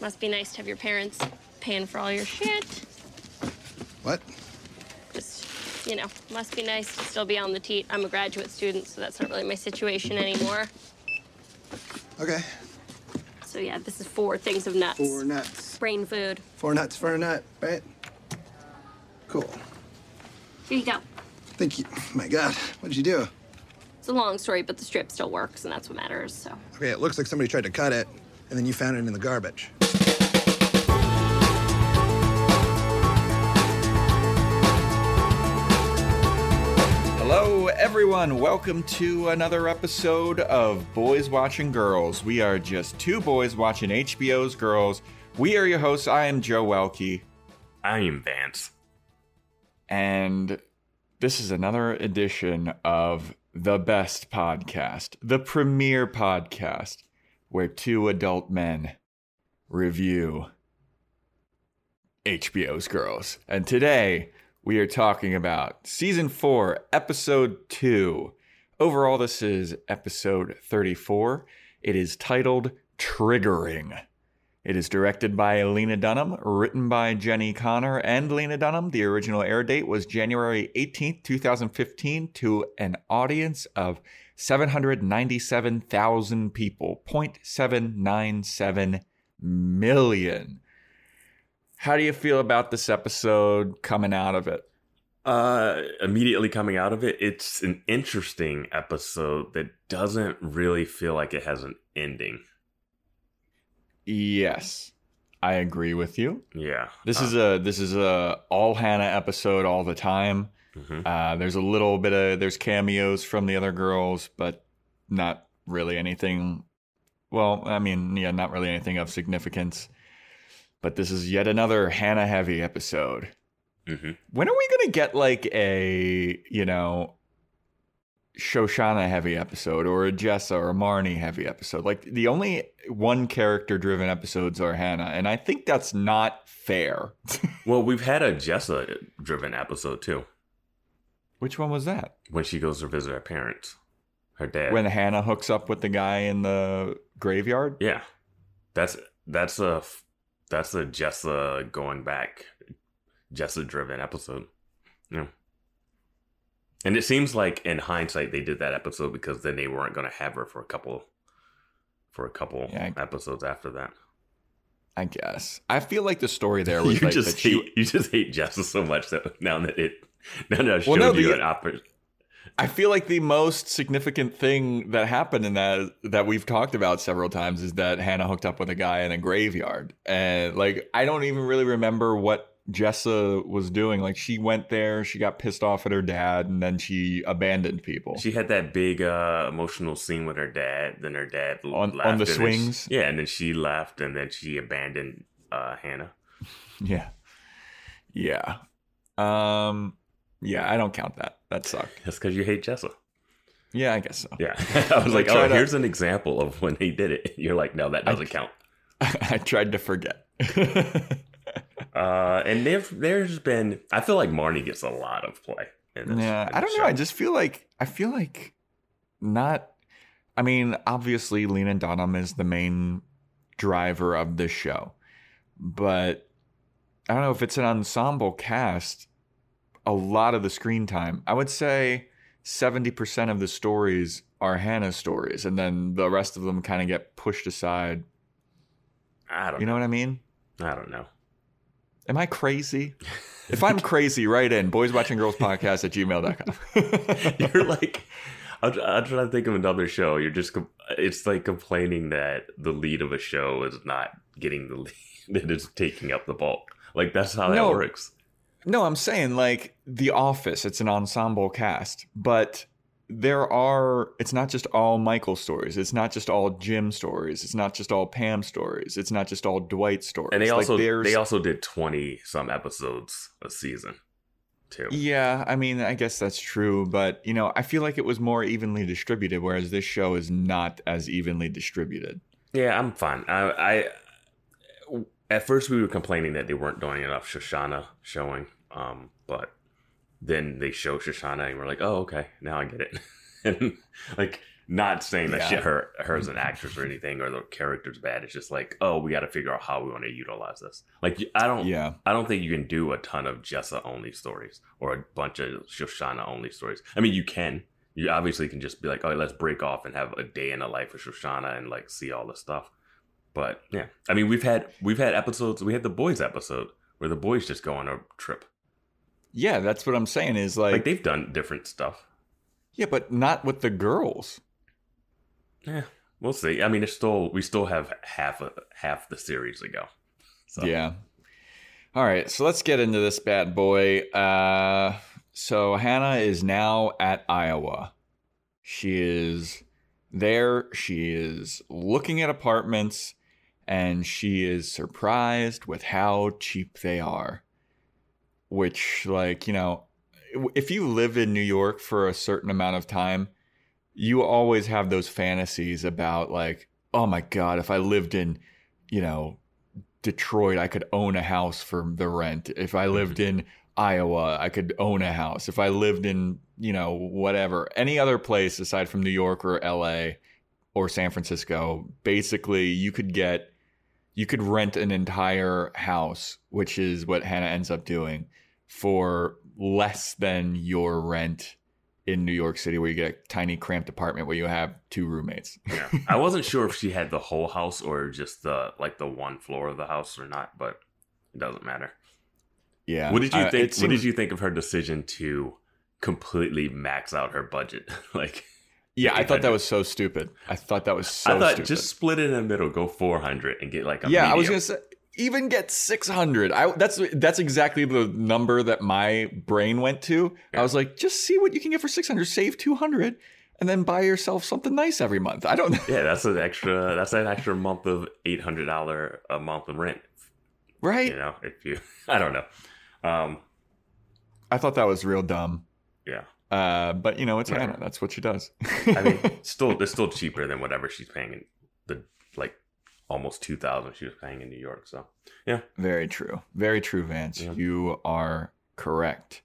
Must be nice to have your parents paying for all your shit. What? Just, you know, must be nice to still be on the teat. I'm a graduate student, so that's not really my situation anymore. Okay. So yeah, this is four things of nuts. Four nuts. Brain food. Four nuts for a nut, right? Cool. Here you go. Thank you. My God, what did you do? It's a long story, but the strip still works, and that's what matters, so. Okay, it looks like somebody tried to cut it, and then you found it in the garbage. Hello, everyone. Welcome to another episode of Boys Watching Girls. We are just two boys watching HBO's Girls. We are your hosts. I am Joe Welke, I am Vance. and this is another edition of the best podcast, the premier podcast, where two adult men review HBO's Girls. And today we are talking about season four, episode two. Overall, this is episode 34. It is titled Triggering. It is directed by Lena Dunham, written by Jenni Konner and Lena Dunham. The original air date was January 18th, 2015, to an audience of 797,000 people, 0.797 million. How do you feel about this episode coming out of it? Uh, immediately coming out of it, it's an interesting episode that doesn't really feel like it has an ending. Yes, I agree with you. Yeah. This Uh, is a this is a all Hannah episode all the time. mhm. Uh, there's a little bit of there's cameos from the other girls, but not really anything. Well, I mean, yeah, not really anything of significance. But this is yet another Hannah heavy episode. Mhm. When are we gonna get like a you know Shoshana heavy episode or a Jessa or a Marnie heavy episode? Like the only one character driven episodes are Hannah, and I think that's not fair. Well, we've had a Jessa driven episode too Which one was that? when she goes to visit her parents, her dad. When Hannah hooks up with the guy in the graveyard? yeah, that's that's a that's a Jessa going back, Jessa driven episode. Yeah. And it seems like in hindsight they did that episode because then they weren't going to have her for a couple for a couple Yeah. episodes after that. I guess. I feel like the story there was you like just that she, hate you just hate Jessa so much that now that it now that I showed Well, no, you the- an opera. I feel like the most significant thing that happened in that that we've talked about several times is that Hannah hooked up with a guy in a graveyard. And like I don't even really remember what Jessa was doing. Like she went there, she got pissed off at her dad, and then she abandoned people. She had that big uh, emotional scene with her dad. Then her dad On- on the then she- swings? yeah, and then she left, and then she abandoned uh, Hannah. yeah. Yeah. Um yeah, I don't count that. That sucked. That's because you hate Jessa. Yeah, I guess so. Yeah, I was like, try oh, to- here's an example of when he did it. You're like, no, that doesn't count. I tried to forget. Uh, and there's there's been, I feel like Marnie gets a lot of play. In this, yeah, I don't know. I just feel like I feel like not. I mean, obviously, Lena Dunham is the main driver of this show, but I don't know if it's an ensemble cast. A lot of the screen time, I would say, seventy percent of the stories are Hannah's stories, and then the rest of them kind of get pushed aside. I don't You know what I mean? I don't know. Am I crazy? If I'm crazy, write in boys watching girls podcast at gmail.com. You're like, I'm, I'm trying to think of another show. You're just, it's like complaining that the lead of a show is not getting the lead, that is taking up the bulk. Like that's how that works. No, I'm saying like The Office, it's an ensemble cast, but there are it's not just all Michael stories, it's not just all Jim stories, it's not just all Pam stories, it's not just all Dwight stories. And they Like, also there's- they also did 20 some episodes a season too. Yeah, I mean, I guess that's true, but you know, I feel like it was more evenly distributed, whereas this show is not as evenly distributed. Yeah, I'm fine. I, I at first we were complaining that they weren't doing enough Shoshana showing, um, but then they show Shoshana and we're like, oh, okay, now I get it. and like Not saying that Yeah. she, her her as an actress or anything or the character's bad. It's just like, oh, we got to figure out how we want to utilize this. Like, I don't, Yeah. I don't think you can do a ton of Jessa only stories or a bunch of Shoshana only stories. I mean, you can. You obviously can just be like, oh, let's break off and have a day in the life of Shoshana and like see all the stuff. But yeah, I mean, we've had we've had episodes. We had the boys episode where the boys just go on a trip. Yeah, that's what I'm saying is Like, like, they've done different stuff. yeah, but not with the girls. Yeah, we'll see. I mean, it's still we still have half a, half the series to go. So, Yeah. All right, so let's get into this bad boy. Uh, so Hannah is now at Iowa. She is there. She is looking at apartments, and she is surprised with how cheap they are. Which, like, you know, if you live in New York for a certain amount of time, you always have those fantasies about, like, oh my God, if I lived in, you know, Detroit, I could own a house for the rent. If I mm-hmm. lived in Iowa, I could own a house. If I lived in, you know, whatever, any other place aside from New York or LA or San Francisco, basically you could get, you could rent an entire house, which is what Hannah ends up doing for less than your rent in New York City, where you get a tiny cramped apartment where you have two roommates. yeah. I wasn't sure if she had the whole house or just the like the one floor of the house or not, but it doesn't matter. Yeah. What did you Uh, think? it What did you think of her decision to completely max out her budget? like, Yeah, I thought that was so stupid. I thought that was so I thought stupid. just split it in the middle, go four hundred, and get like a yeah, I was gonna say even get six hundred. I that's that's exactly the number that my brain went to. I was like, just see what you can get for six hundred, save two hundred, and then buy yourself something nice every month. I don't know, Yeah, that's an extra. That's an extra month of eight hundred dollar a month of rent. right? You know, if you, I don't know. Um, I thought that was real dumb. yeah, Uh, but you know, it's Whatever. Hannah. That's what she does. I mean, still, it's still cheaper than whatever she's paying in the almost two thousand she was paying in New York. So yeah, Very true. Very true, Vance. Yeah. You are correct.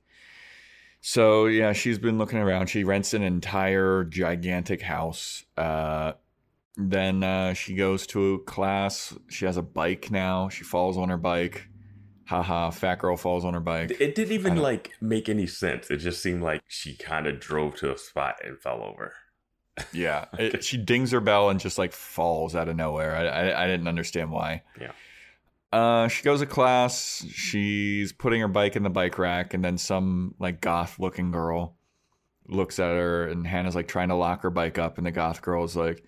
So yeah, she's been looking around. She rents an entire gigantic house. Uh, then uh, she goes to class. She has a bike now. She falls on her bike. Haha, fat girl falls on her bike. it didn't even like make any sense. It just seemed like she kind of drove to a spot and fell over. Yeah, it, she dings her bell and just like falls out of nowhere. I, I, I didn't understand why. Yeah. Uh, she goes to class. She's putting her bike in the bike rack, and then some like goth looking girl looks at her, and Hannah's like trying to lock her bike up, and the goth girl is like,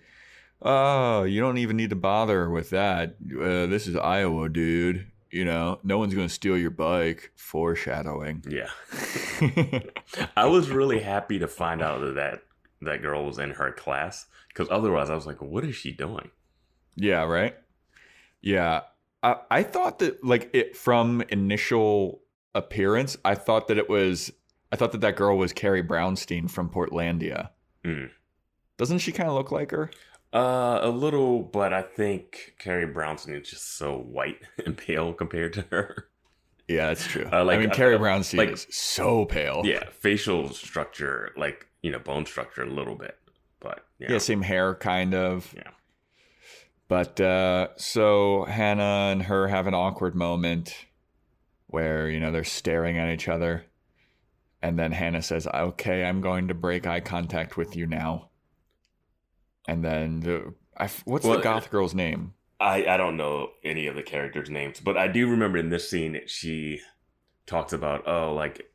"Oh, you don't even need to bother with that. Uh, this is Iowa, dude. You know, no one's gonna steal your bike." Foreshadowing. Yeah, I was really happy to find out that that, girl was in her class because otherwise I was like, what is she doing? Yeah, right. Yeah, I I thought that like it from initial appearance, I thought that it was I thought that that girl was Carrie Brownstein from Portlandia. Mm. Doesn't she kind of look like her? Uh, a little, but I think Carrie Brownstein is just so white and pale compared to her. Yeah, that's true. Uh, like, I mean, uh, Carrie uh, Brownstein like- is so pale. Yeah, facial structure, like you know, bone structure a little bit, but yeah, yeah, same hair, kind of. Yeah. But uh, so Hannah and her have an awkward moment where you know they're staring at each other, and then Hannah says, "Okay, I'm going to break eye contact with you now." And then the I what's Well, the goth girl's name? I I don't know any of the characters' names, but I do remember in this scene she talks about oh like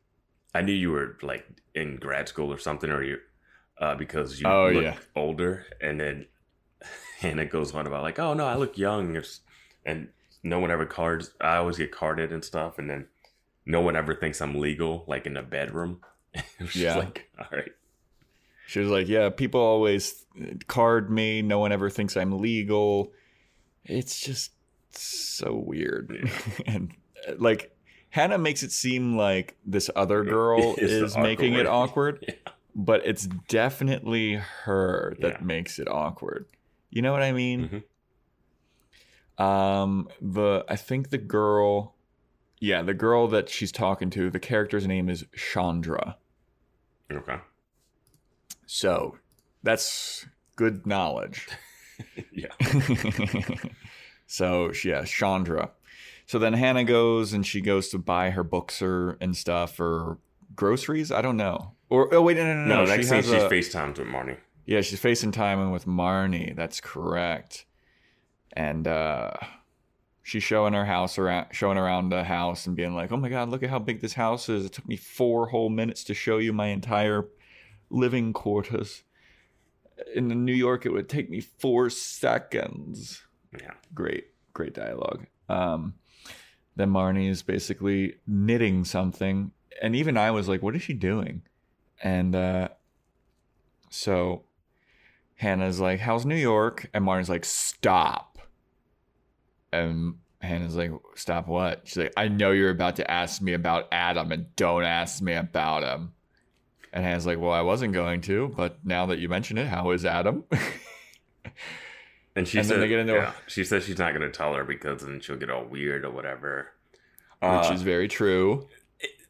I knew you were like in grad school or something or you uh because you Oh, look yeah. older and then Hannah goes on about like oh no I look young It's- and no one ever cards I always get carded and stuff and then no one ever thinks I'm legal like in the bedroom. She's Yeah. like all right She was like, "Yeah, people always card me. No one ever thinks I'm legal. It's just so weird." and uh, like Hannah makes it seem like this other girl is making it awkward. Yeah. but it's definitely her that Yeah. makes it awkward. You know what I mean? Mhm. Um, the I think the girl, yeah, the girl that she's talking to, the character's name is Chandra. Okay. So that's good knowledge. yeah. so yeah, Chandra. So then Hannah goes and she goes to buy her books or and stuff or groceries. I don't know. Or oh wait, no, no, no, No, no. next she thing she's a- FaceTimes with Marnie. Yeah, she's facing timing with Marnie. That's correct. And uh she's showing her house around showing around the house and being like, Oh my god, look at how big this house is. It took me four whole minutes to show you my entire living quarters. In New York it would take me four seconds. Yeah. Great, great dialogue. Um then Marnie is basically knitting something. And even I was like, what is she doing? And uh so Hannah's like, How's New York? And Marnie's like, Stop. And Hannah's like, Stop what? She's like, I know you're about to ask me about Adam and don't ask me about him. And Hannah's like, Well, I wasn't going to, but now that you mention it, how is Adam? And she And then said, they get into a- yeah, she says she's not going to tell her because then she'll get all weird or whatever. Which Uh, is very true.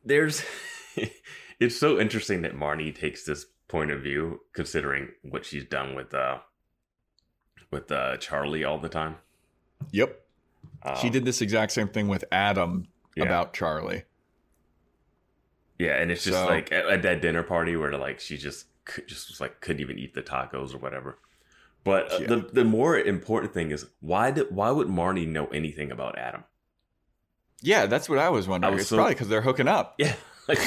there's, it's so interesting that Marnie takes this point of view, considering what she's done with uh, with uh Charlie all the time. Yep. Um, she did this exact same thing with Adam Yeah. about Charlie. Yeah, and it's just So- like at, at that dinner party where like she just just was like couldn't even eat the tacos or whatever. But uh, Yeah. the the more important thing is why did why would Marnie know anything about Adam? Yeah, that's what I was wondering. I was it's so- probably because they're hooking up. Yeah, like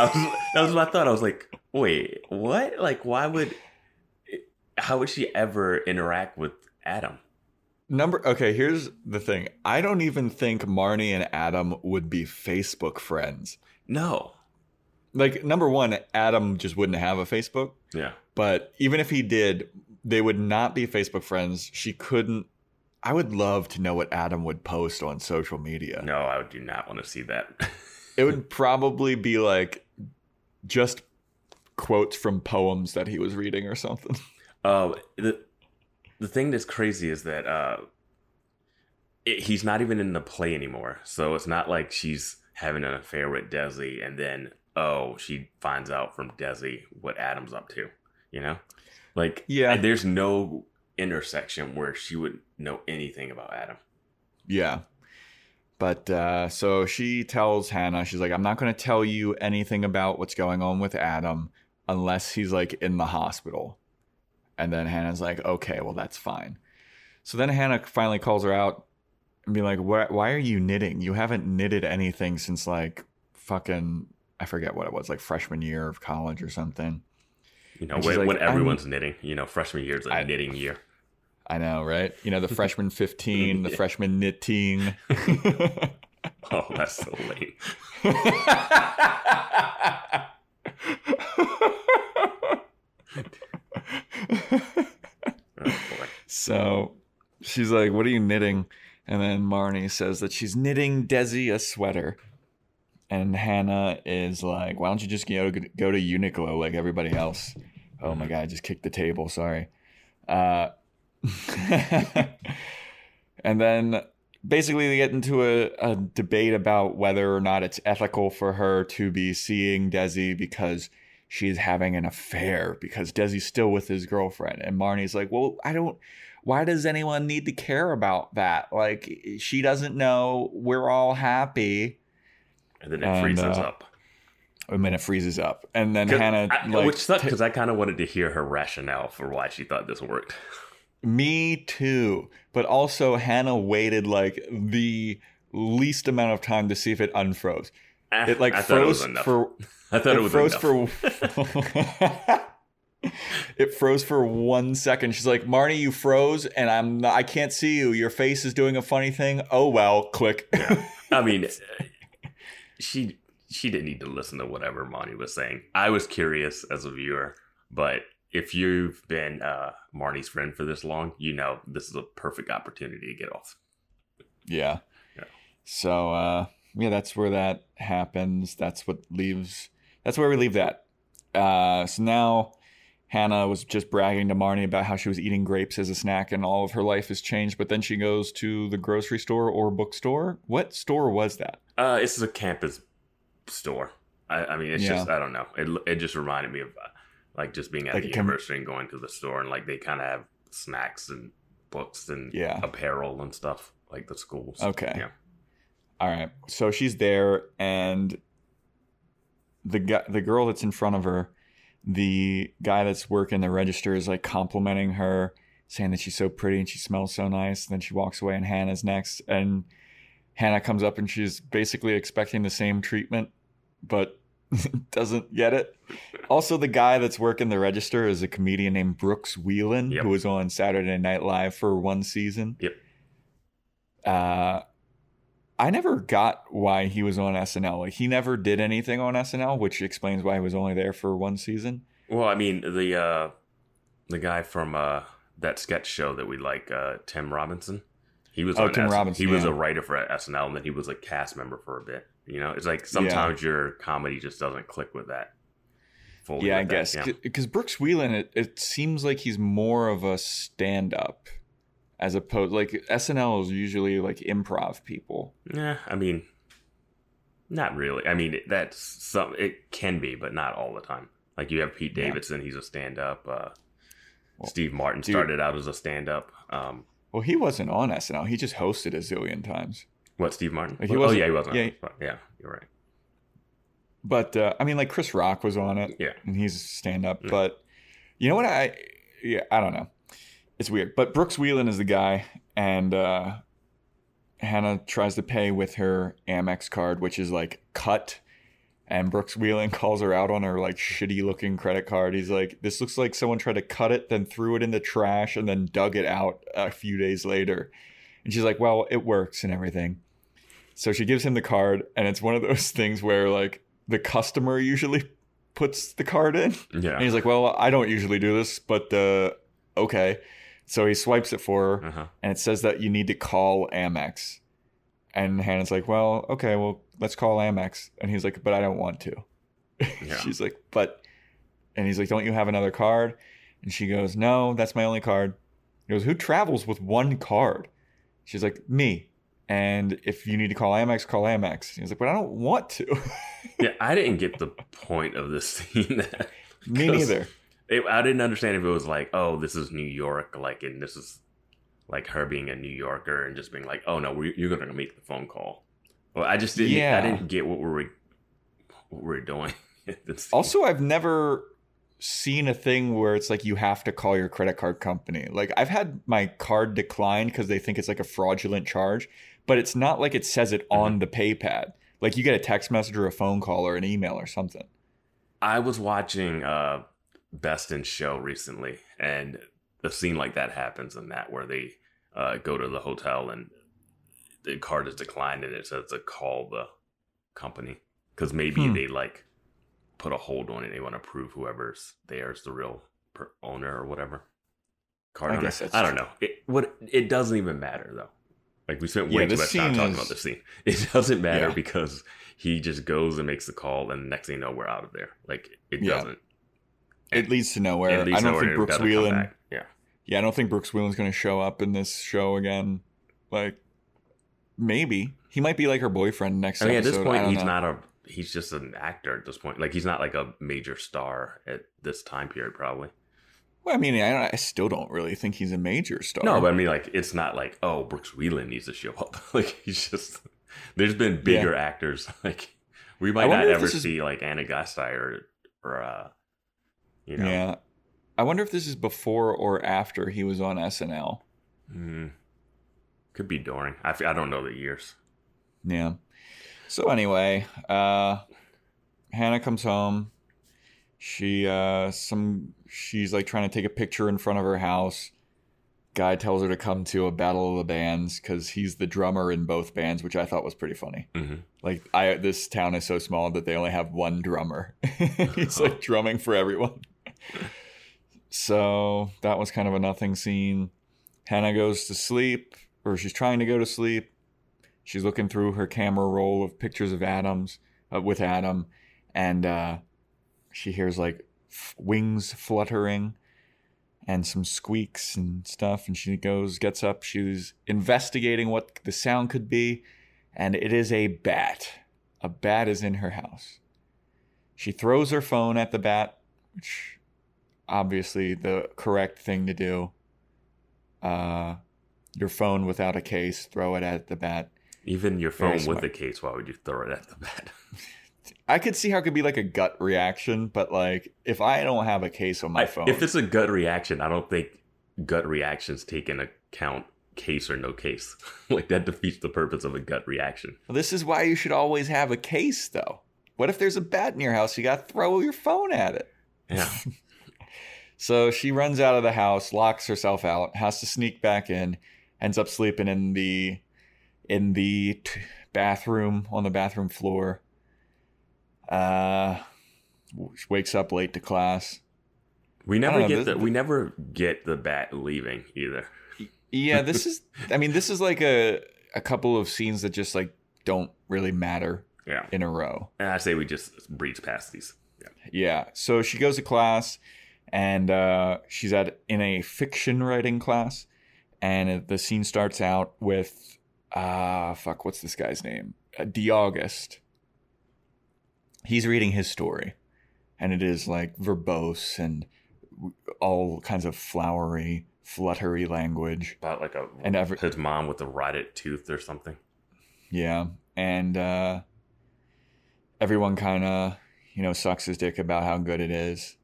I was, that was my thought. I was like, wait, what? Like, why would? How would she ever interact with Adam? Number okay, here's the thing. I don't even think Marnie and Adam would be Facebook friends. No. Like number one, Adam just wouldn't have a Facebook, Yeah. but even if he did, they would not be Facebook friends. She couldn't I would love to know what Adam would post on social media. No, I do not want to see that. It would probably be like just quotes from poems that he was reading or something. Uh, the the thing that's crazy is that uh, it, he's not even in the play anymore. So it's not like she's having an affair with Desi, and then oh, she finds out from Desi what Adam's up to. You know, like Yeah. there's no intersection where she would know anything about Adam. Yeah. But uh, so she tells Hannah, she's like, I'm not going to tell you anything about what's going on with Adam unless he's like in the hospital. And then Hannah's like, okay, well, that's fine. So then Hannah finally calls her out and be like, why, why are you knitting? You haven't knitted anything since like fucking, I forget what it was, like freshman year of college or something. You know, when, like, when everyone's knitting, you know, freshman year is a I- knitting year. I know, right? You know, the freshman 15, the Yeah. freshman knitting. Oh, that's so lame. Oh. So she's like, What are you knitting? And then Marnie says that she's knitting Desi a sweater. And Hannah is like, Why don't you just go to, go to Uniqlo like everybody else? Oh my God, I just kicked the table. Sorry. Uh, and then basically they get into a, a debate about whether or not it's ethical for her to be seeing Desi because she's having an affair because Desi's still with his girlfriend. And Marnie's like, well, I don't. Why does anyone need to care about that? Like, she doesn't know. We're all happy. And then it And, freezes uh, up. And then it freezes up. And then Hannah, I- like, which sucked ta- because I kind of wanted to hear her rationale for why she thought this worked. Me too. But also, Hannah waited like the least amount of time to see if it unfroze. It like I thought it froze for I thought it, was froze enough. for it froze for one second. She's like, "Marnie, you froze, and I'm not, I can't see you. Your face is doing a funny thing. Oh well." Click. I mean, she she didn't need to listen to whatever Marnie was saying. I was curious as a viewer, but if you've been uh, Marnie's friend for this long, you know this is a perfect opportunity to get off. yeah. Yeah. So uh, yeah, that's where that happens. That's what leaves. That's where we leave that. Uh, so now. Hannah was just bragging to Marnie about how she was eating grapes as a snack and all of her life has changed. But then she goes to the grocery store or bookstore. What store was that? Uh, this is a campus store. I, I mean, it's Yeah. just I don't know. It it just reminded me of uh, like just being at Like the a com- university and going to the store and like they kind of have snacks and books and Yeah. apparel and stuff like the schools. Okay. Yeah. All right. So she's there, and the guy, the girl that's in front of her, the guy that's working the register is like complimenting her, saying that she's so pretty and she smells so nice. And then she walks away, and Hannah's next, and Hannah comes up and she's basically expecting the same treatment, but doesn't get it. Also, the guy that's working the register is a comedian named Brooks Wheelan, Yep. who was on Saturday Night Live for one season. Yep. Uh, I never got why he was on SNL. Like he never did anything on SNL, which explains why he was only there for one season. Well, I mean the uh the guy from uh that sketch show that we like, uh Tim Robinson. He was Oh, Tim S- Robinson, He was a writer for SNL, and then he was a cast member for a bit. You know, it's like sometimes your comedy just doesn't click with that. yeah, I that, guess yeah. because Brooks Wheelan, it, it seems like he's more of a stand-up as opposed like SNL is usually like improv people. Yeah, I mean, not really. I mean, that's some. It can be, but not all the time. Like you have Pete Yeah. Davidson, he's a stand-up. Uh, Well, Steve Martin dude- started out as a stand-up. Um, Well, he wasn't on SNL. He just hosted a zillion times. what Steve Martin? Like, he oh wasn't- yeah, he was on. yeah. Yeah, yeah, you're right. But uh, I mean, like Chris Rock was on it. Yeah. and he's stand up. Yeah. But you know what? I yeah, I don't know. It's weird. But Brooks Wheelan is the guy, and uh, Hannah tries to pay with her Amex card, which is like cut. And Brooks Wheelan calls her out on her like shitty looking credit card. He's like, "This looks like someone tried to cut it, then threw it in the trash, and then dug it out a few days later." And she's like, "Well, it works and everything." So she gives him the card, and it's one of those things where like the customer usually puts the card in. Yeah. And he's like, "Well, I don't usually do this, but uh, okay." So he swipes it for her, uh-huh. and it says that you need to call Amex. And Hannah's like, "Well, okay, well, let's call Amex." And he's like, "But I don't want to." Yeah. She's like, "But," and he's like, "Don't you have another card?" And she goes, "No, that's my only card." He goes, "Who travels with one card?" She's like, "Me." And if you need to call Amex, call Amex. He's like, "But I don't want to." yeah, I didn't get the point of this scene. Me neither. It, I didn't understand if it was like, oh, this is New York, like, and this is like her being a New Yorker and just being like, oh no, you're gonna make the phone call. Well, I just didn't. Yeah. I didn't get what we were what we we're doing. Also, I've never seen a thing where it's like you have to call your credit card company. Like I've had my card declined because they think it's like a fraudulent charge, but it's not like it says it on the pay pad. Like you get a text message or a phone call or an email or something. I was watching uh Best in Show recently, and a scene like that happens in that where they uh, go to the hotel and the card is declined, and it says to call the company because maybe Hmm. they like put a hold on it. They want to prove whoever's there is the real per- owner or whatever. Card I owner. guess I don't know. It what it doesn't even matter though. Like we spent Yeah, way too much time talking is- about this scene. It doesn't matter Yeah. because he just goes and makes the call, and the next thing you know, we're out of there. Like it Yeah. doesn't. It leads to nowhere. Least I don't nowhere think Brooks Wheelan. Yeah. Yeah, I don't think Brooks Wheelan's going to show up in this show again. Like maybe he might be like her boyfriend next I mean, at this point, he's know. not a. He's just an actor at this point. Like he's not like a major star at this time period, probably. Well, I mean, I, I still don't really think he's a major star. No, but I mean, like it's not like oh, Brooks Wheelan needs to show up. like he's just. There's been bigger actors. Like we might not ever this is- see like Ana Gasteyer or, or uh, you know, Yeah. I wonder if this is before or after he was on SNL. Mm, could be during. I, I don't know the years. Yeah. So anyway, uh Hannah comes home. She uh some she's like trying to take a picture in front of her house. Guy tells her to come to a battle of the bands cuz he's the drummer in both bands, which I thought was pretty funny. hmm Like I this town is so small that they only have one drummer. He's like drumming for everyone. So that was kind of a nothing scene. Hannah goes to sleep, or she's trying to go to sleep. She's looking through her camera roll of pictures of Adams uh, with Adam, and uh, she hears like f- wings fluttering and some squeaks and stuff. And she goes, gets up. She's investigating what the sound could be, and it is a bat. A bat is in her house. She throws her phone at the bat, which obviously the correct thing to do. Uh, your phone without a case, throw it at the bat. Even your phone with a case, why would you throw it at the bat? I could see how it could be like a gut reaction, but like if I don't have a case on my I- phone, If it's a gut reaction, I don't think gut reactions take into account case or no case. like that defeats the purpose of a gut reaction. Well, this is why you should always have a case, though. What if there's a bat in your house? You got to throw your phone at it. Yeah. So she runs out of the house, locks herself out, has to sneak back in, ends up sleeping in the in the t- bathroom on the bathroom floor. Uh, wakes up late to class. We never know, get this- the we never get the bat leaving either. Yeah, this is. I mean, this is like a a couple of scenes that just like don't really matter Yeah. in a row. And I say we just breeze past these. Yeah. Yeah. So she goes to class, and uh, she's at in a fiction writing class, and the scene starts out with, uh, fuck, what's this guy's name? Uh, D. August. He's reading his story, and it is like verbose and all kinds of flowery, fluttery language. About like a And every- his mom with a rotted tooth or something. Yeah, and uh, everyone kind of, you know, sucks his dick about how good it is.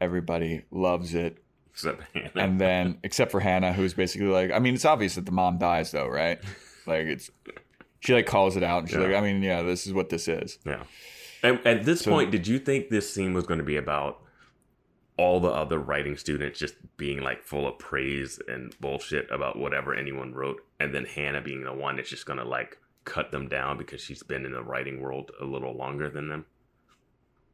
Everybody loves it, Except Hannah. and then except for Hannah, who's basically like, I mean, it's obvious that the mom dies, though, right? Like it's, she like calls it out, and she's Yeah. like, I mean, yeah, this is what this is. Yeah. And at this So- point, did you think this scene was going to be about all the other writing students just being like full of praise and bullshit about whatever anyone wrote, and then Hannah being the one that's just going to like cut them down because she's been in the writing world a little longer than them?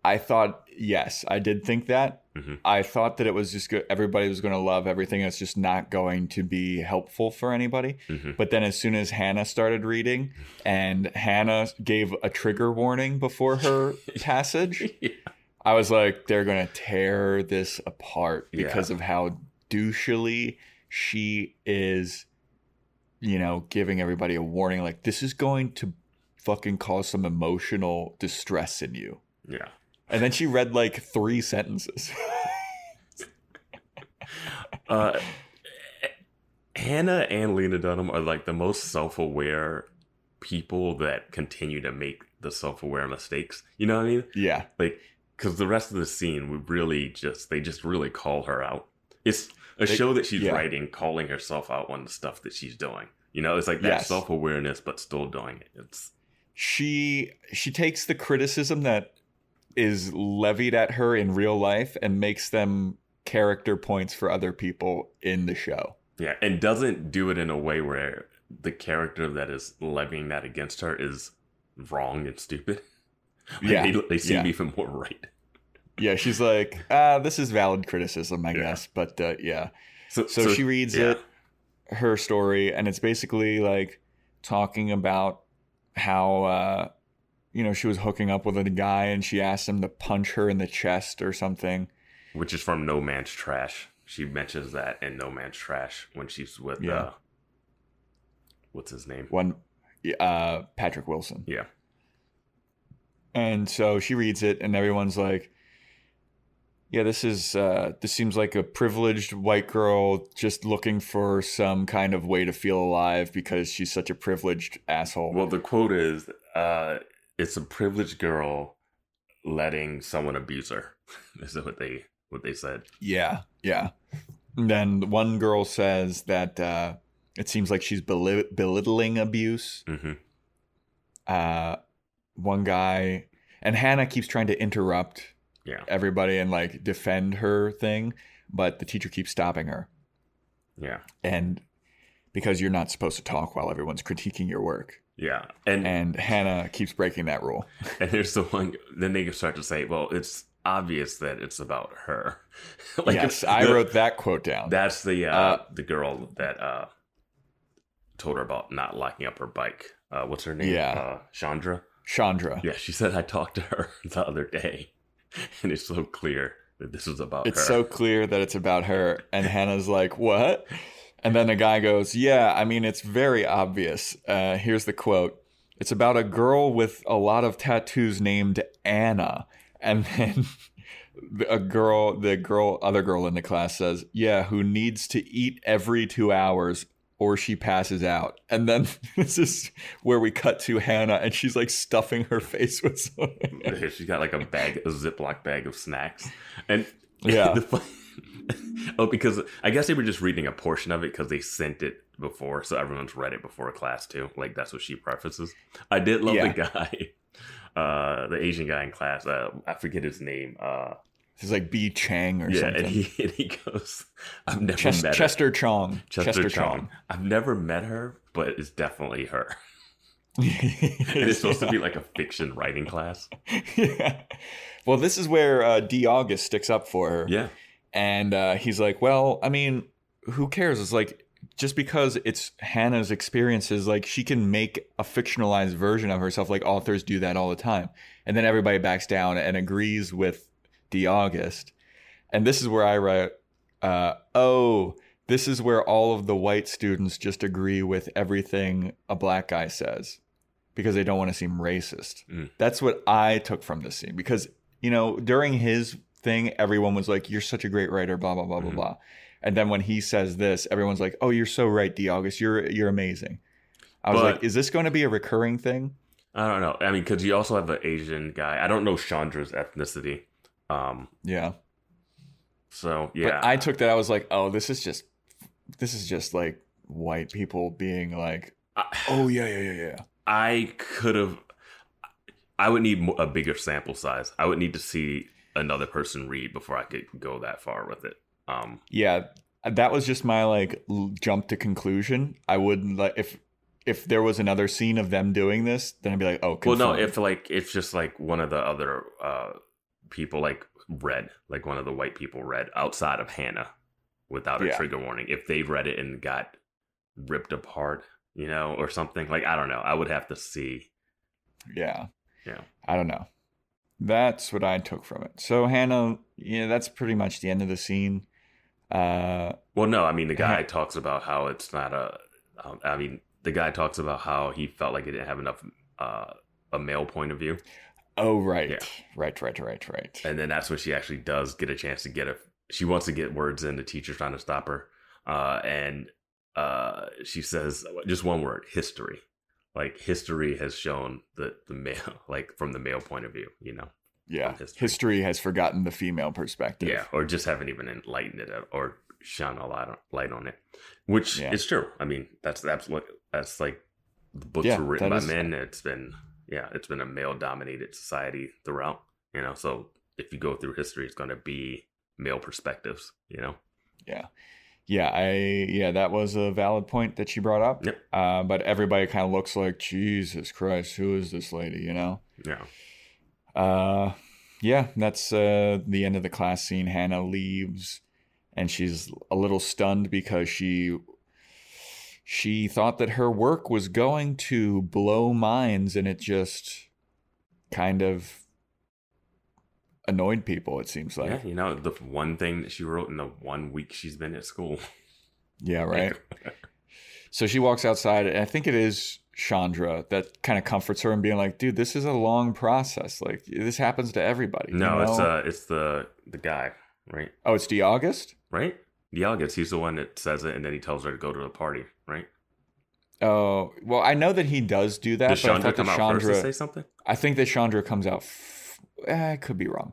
I thought, yes, I did think that. Mhm. I thought that it was just good. Everybody was going to love everything. It's just not going to be helpful for anybody. hmm But then, as soon as Hannah started reading, and Hannah gave a trigger warning before her passage, I was like, they're going to tear this apart because of how douchily she is, you know, giving everybody a warning. Like, this is going to fucking cause some emotional distress in you. Yeah. And then she read like three sentences. Uh, Hannah and Lena Dunham are like the most self-aware people that continue to make the self-aware mistakes. You know what I mean? yeah. Like, because the rest of the scene, we really just they just really call her out. It's a They- show that she's yeah. writing, calling herself out on the stuff that she's doing. You know, it's like that Yes. self-awareness, but still doing it. It's she she takes the criticism that is levied at her in real life and makes them character points for other people in the show. yeah, and doesn't do it in a way where the character that is levying that against her is wrong and stupid. Like, Yeah, they, they seem yeah. even more right. Yeah, she's like, ah, this is valid criticism, I Yeah. guess. But uh, yeah. So, So, she reads yeah. it, her story, and it's basically like talking about how uh, you know she was hooking up with a guy and she asked him to punch her in the chest or something. which is from One Man's Trash. She mentions that in One Man's Trash when she's with Yeah. uh what's his name? One, uh, Patrick Wilson. Yeah. And so she reads it, and everyone's like, "Yeah, this is uh, this seems like a privileged white girl just looking for some kind of way to feel alive because she's such a privileged asshole." Well, the quote is, uh, "It's a privileged girl letting someone abuse her." is what they what they said. yeah, yeah. And then one girl says that uh, it seems like she's beli- belittling abuse. hmm Uh, one guy and Hannah keeps trying to interrupt Yeah, everybody and like defend her thing, but the teacher keeps stopping her. yeah, And because you're not supposed to talk while everyone's critiquing your work. Yeah. And And Hannah keeps breaking that rule. and here's the one. Then they start to say, "Well, it's obvious that it's about her." like yes, I the- wrote that quote down. That's the uh, Uh, the girl that uh, told her about not locking up her bike. Uh, what's her name? Yeah. uh, Chandra. Chandra. Yeah, she said I talked to her the other day, and it's so clear that this is about It's her. so clear that it's about her. And Hannah's like, what? And then the guy goes, yeah, I mean, it's very obvious. Uh, here's the quote It's about a girl with a lot of tattoos named Anna. And then a girl, the girl, other girl in the class says, "Yeah, who needs to eat every two hours." Or she passes out, and then this is where we cut to Hannah, and she's like stuffing her face with something. She's got like a bag, a Ziploc bag of snacks, and Yeah. the oh, because I guess they were just reading a portion of it because they sent it before, so everyone's read it before class too. Like that's what she prefaces. I did love Yeah. the guy, uh, the Asian guy in class. Uh, I forget his name. Uh, It's like B Chang or yeah, something. and he and he goes, "I've never met her." Chester Chong. Chester, Chong. I've never met her, but it's definitely her. And it's supposed to be like a fiction writing class. yeah. Well, this is where uh, D. August sticks up for her. Yeah, And uh, he's like, well, I mean, who cares? It's like, just because it's Hannah's experiences, like she can make a fictionalized version of herself, like authors do that all the time. And then everybody backs down and agrees with D. August. And this is where I write, uh, oh, this is where all of the white students just agree with everything a black guy says because they don't want to seem racist. Mm. That's what I took from this scene because, you know, during his thing, everyone was like, you're such a great writer, blah, blah, blah, blah, Mhm. blah. And then when he says this, everyone's like, oh, you're so right, D. August. You're, you're amazing. I was But- like, is this going to be a recurring thing? I don't know. I mean, because you also have an Asian guy. I don't know Chandra's ethnicity. Um, Yeah. so yeah, But I took that. I was like, oh, this is just, this is just like white people being like, oh, yeah, yeah, yeah, yeah. I could have. I would need a bigger sample size. I would need to see another person read before I could go that far with it. Um, yeah that was just my like l- jump to conclusion i wouldn't like if if there was another scene of them doing this then i'd be like oh well, no, if like it's just like one of the other uh, people like read, like one of the white people read outside of Hannah without a Yeah. trigger warning. If they read it and got ripped apart, you know, or something like I don't know. I would have to see. yeah Yeah. i don't know that's what i took from it so hannah yeah that's pretty much the end of the scene uh Well, no, I mean the guy Ha- talks about how it's not a. Um, I mean the guy talks about how he felt like he didn't have enough uh, a male point of view, oh right Yeah. right right right right and then that's when she actually does get a chance to get a. She wants to get words in. The teacher's trying to stop her, uh, and uh, she says just one word: history. Like history has shown that the male, like from the male point of view, you know. yeah history. history has forgotten the female perspective Yeah, or just haven't even enlightened it or shone a lot of light on it, which Yeah. is true. I mean, that's absolutely that's like the books Yeah, were written by is- men. It's been yeah, it's been a male dominated society throughout. You know, so if you go through history, it's going to be male perspectives. You know, yeah yeah i yeah that was a valid point that she brought up. Yep. uh but everybody kind of looks like jesus christ who is this lady? You know? Yeah, uh yeah that's uh the end of the class scene. Hannah leaves and she's a little stunned because she she thought that her work was going to blow minds and it just kind of annoyed people it seems like yeah. You know, the one thing that she wrote in the one week she's been at school. Yeah, right. so she walks outside, and I think it is Chandra that kind of comforts her and being like, "Dude, this is a long process. Like this happens to everybody." you no, it's uh, it's the the guy, right? oh, it's D. August. Right? D. August, he's the one that says it, and then he tells her to go to the party, right? Oh, well, I know that he does do that, Does but Chandra come that out first to say something? I think that Chandra comes out. Eh, I could be wrong.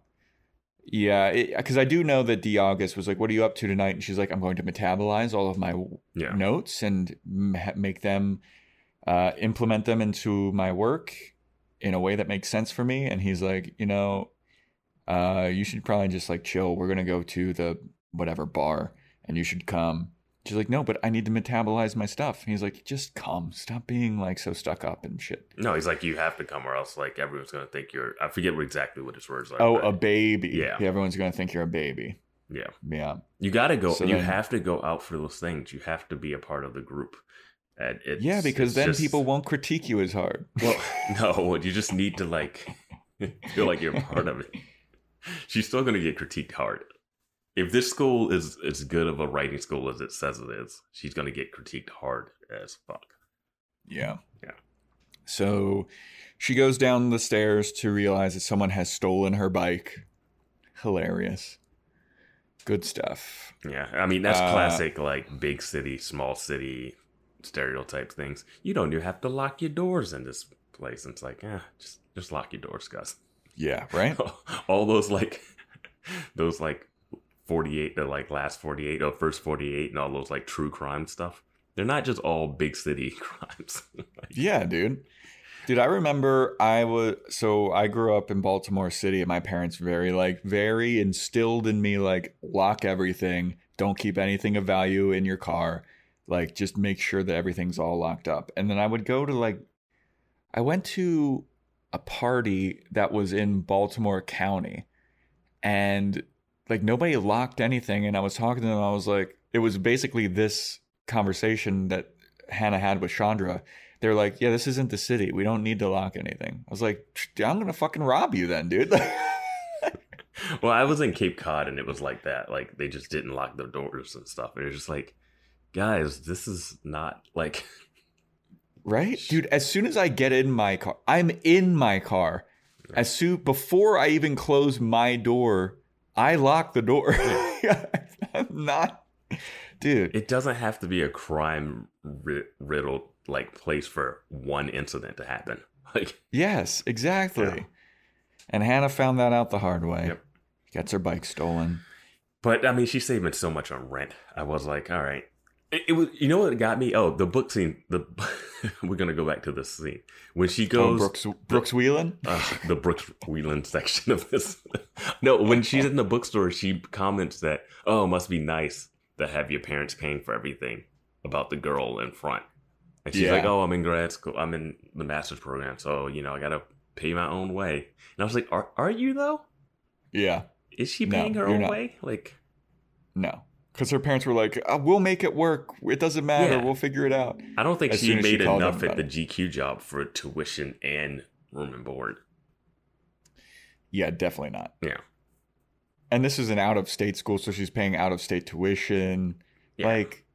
Yeah, because I do know that D. August was like, "What are you up to tonight?" And she's like, "I'm going to metabolize all of my Yeah. notes and make them uh, implement them into my work in a way that makes sense for me. And he's like, you know, uh, you should probably just like chill. We're gonna go to the whatever bar, and you should come. She's like, no, but I need to metabolize my stuff. And he's like, just come. Stop being like so stuck up and shit. No, he's like, you have to come, or else like everyone's gonna think you're. I forget what exactly what his words are. Oh, but a baby. Yeah. everyone's gonna think you're a baby. yeah. Yeah. You got to go. So you then- have to go out for those things. You have to be a part of the group. And it's, yeah, because then just- people won't critique you as hard. Well, no, you just need to like feel like you're part of it. She's still gonna get critiqued hard. If this school is as good of a writing school as it says it is, she's gonna get critiqued hard as fuck. Yeah. Yeah. So she goes down the stairs to realize that someone has stolen her bike. hilarious. Good stuff. Yeah, I mean that's Uh, classic like big city, small city stereotype things. You don't even have to lock your doors in this place. And it's like, yeah, just just lock your doors, guys. Yeah, right? All those like those like forty eight, the like last forty eight or first forty eight, and all those like true crime stuff. They're not just all big city crimes. Yeah, dude. Dude, I remember I was so I grew up in Baltimore City and my parents very like very instilled in me like lock everything, don't keep anything of value in your car. Like just make sure that everything's all locked up. And then I would go to like I went to a party that was in Baltimore County and like nobody locked anything and I was talking to them I was like it was basically this conversation that Hannah had with Chandra they're like, yeah, this isn't the city. We don't need to lock anything. I was like, I'm gonna fucking rob you then, dude. well, I was in Cape Cod and it was like that. Like they just didn't lock their doors and stuff. And it was just like, guys, this is not like right, dude. As soon as I get in my car, I'm in my car. As soon before I even close my door, I lock the door. I'm not, dude. it doesn't have to be a crime ri- riddled like place for one incident to happen. Like Yes, exactly. Yeah. And Hannah found that out the hard way. Yep. Gets her bike stolen. But I mean, she's saving so much on rent. I was like, all right. It, it was, you know what got me? Oh, the book scene. The we're gonna go back to this scene when she Oh, goes Brooks Brooks Wheelan. uh, the Brooks Wheelan section of this. no, when she's in the bookstore, she comments that, "Oh, it must be nice to have your parents paying for everything about the girl in front." And she's Yeah. like, "Oh, I'm in grad school. I'm in the master's program, so you know, I gotta pay my own way." And I was like, "Are are you though? Yeah. Is she No, paying her own not. way? Like." No, because her parents were like, uh, "We'll make it work. It doesn't matter. Yeah. We'll figure it out." I don't think As she as she made enough at the GQ job for tuition and room and board. Yeah, definitely not. Yeah. And this is an out-of-state school, so she's paying out-of-state tuition. Yeah. Like,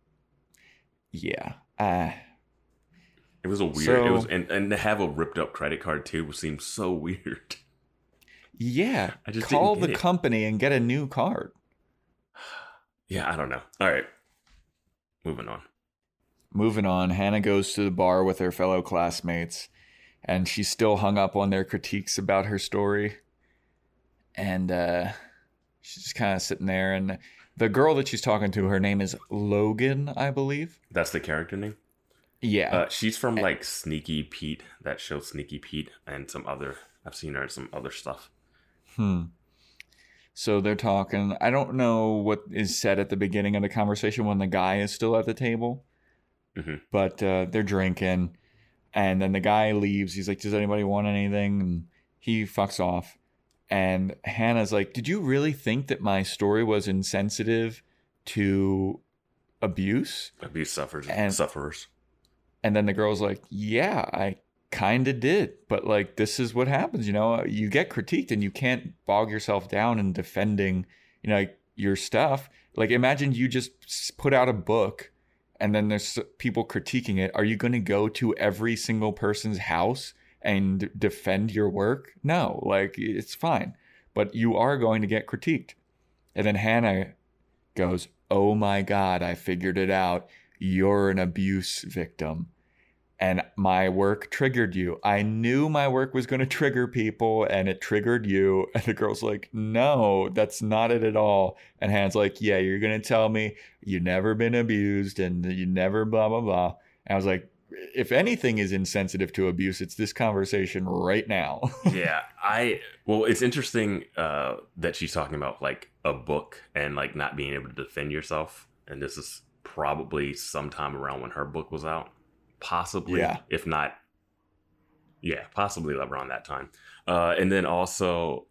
yeah, uh, It was a weird. So- it was and, and to have a ripped up credit card too seems so weird. yeah. I just Call the it. company and get a new card. Yeah, I don't know. All right, moving on. Moving on, Hannah goes to the bar with her fellow classmates, and she's still hung up on their critiques about her story. And uh, she's just kind of sitting there, and the girl that she's talking to, her name is Logan, I believe. That's the character name. Yeah. Uh, she's from like Sneaky Pete, that show Sneaky Pete, and some other. I've seen her in some other stuff. Hmm. So they're talking. I don't know what is said at the beginning of the conversation when the guy is still at the table, Mhm. but uh, they're drinking, and then the guy leaves. He's like, "Does anybody want anything?" And he fucks off. And Hannah's like, "Did you really think that my story was insensitive to abuse?" Abuse sufferers. And- sufferers. And then the girl's like, "Yeah, I kind of did, but like this is what happens, you know. You get critiqued and you can't bog yourself down in defending, you know, your stuff. Like imagine you just put out a book and then there's people critiquing it. Are you going to go to every single person's house and defend your work? No, like it's fine. But you are going to get critiqued. And then Hannah goes, "Oh my god, I figured it out. You're an abuse victim." And my work triggered you. I knew my work was going to trigger people and it triggered you. And the girl's like, no, that's not it at all. And Hannah's like, yeah, you're going to tell me you've never been abused and you never blah, blah, blah. And I was like, if anything is insensitive to abuse, it's this conversation right now. yeah, I. Well, it's interesting uh, that she's talking about like a book and like not being able to defend yourself. And this is probably sometime around when her book was out, possibly. Yeah. If not, yeah, possibly around that time. Uh, and then also,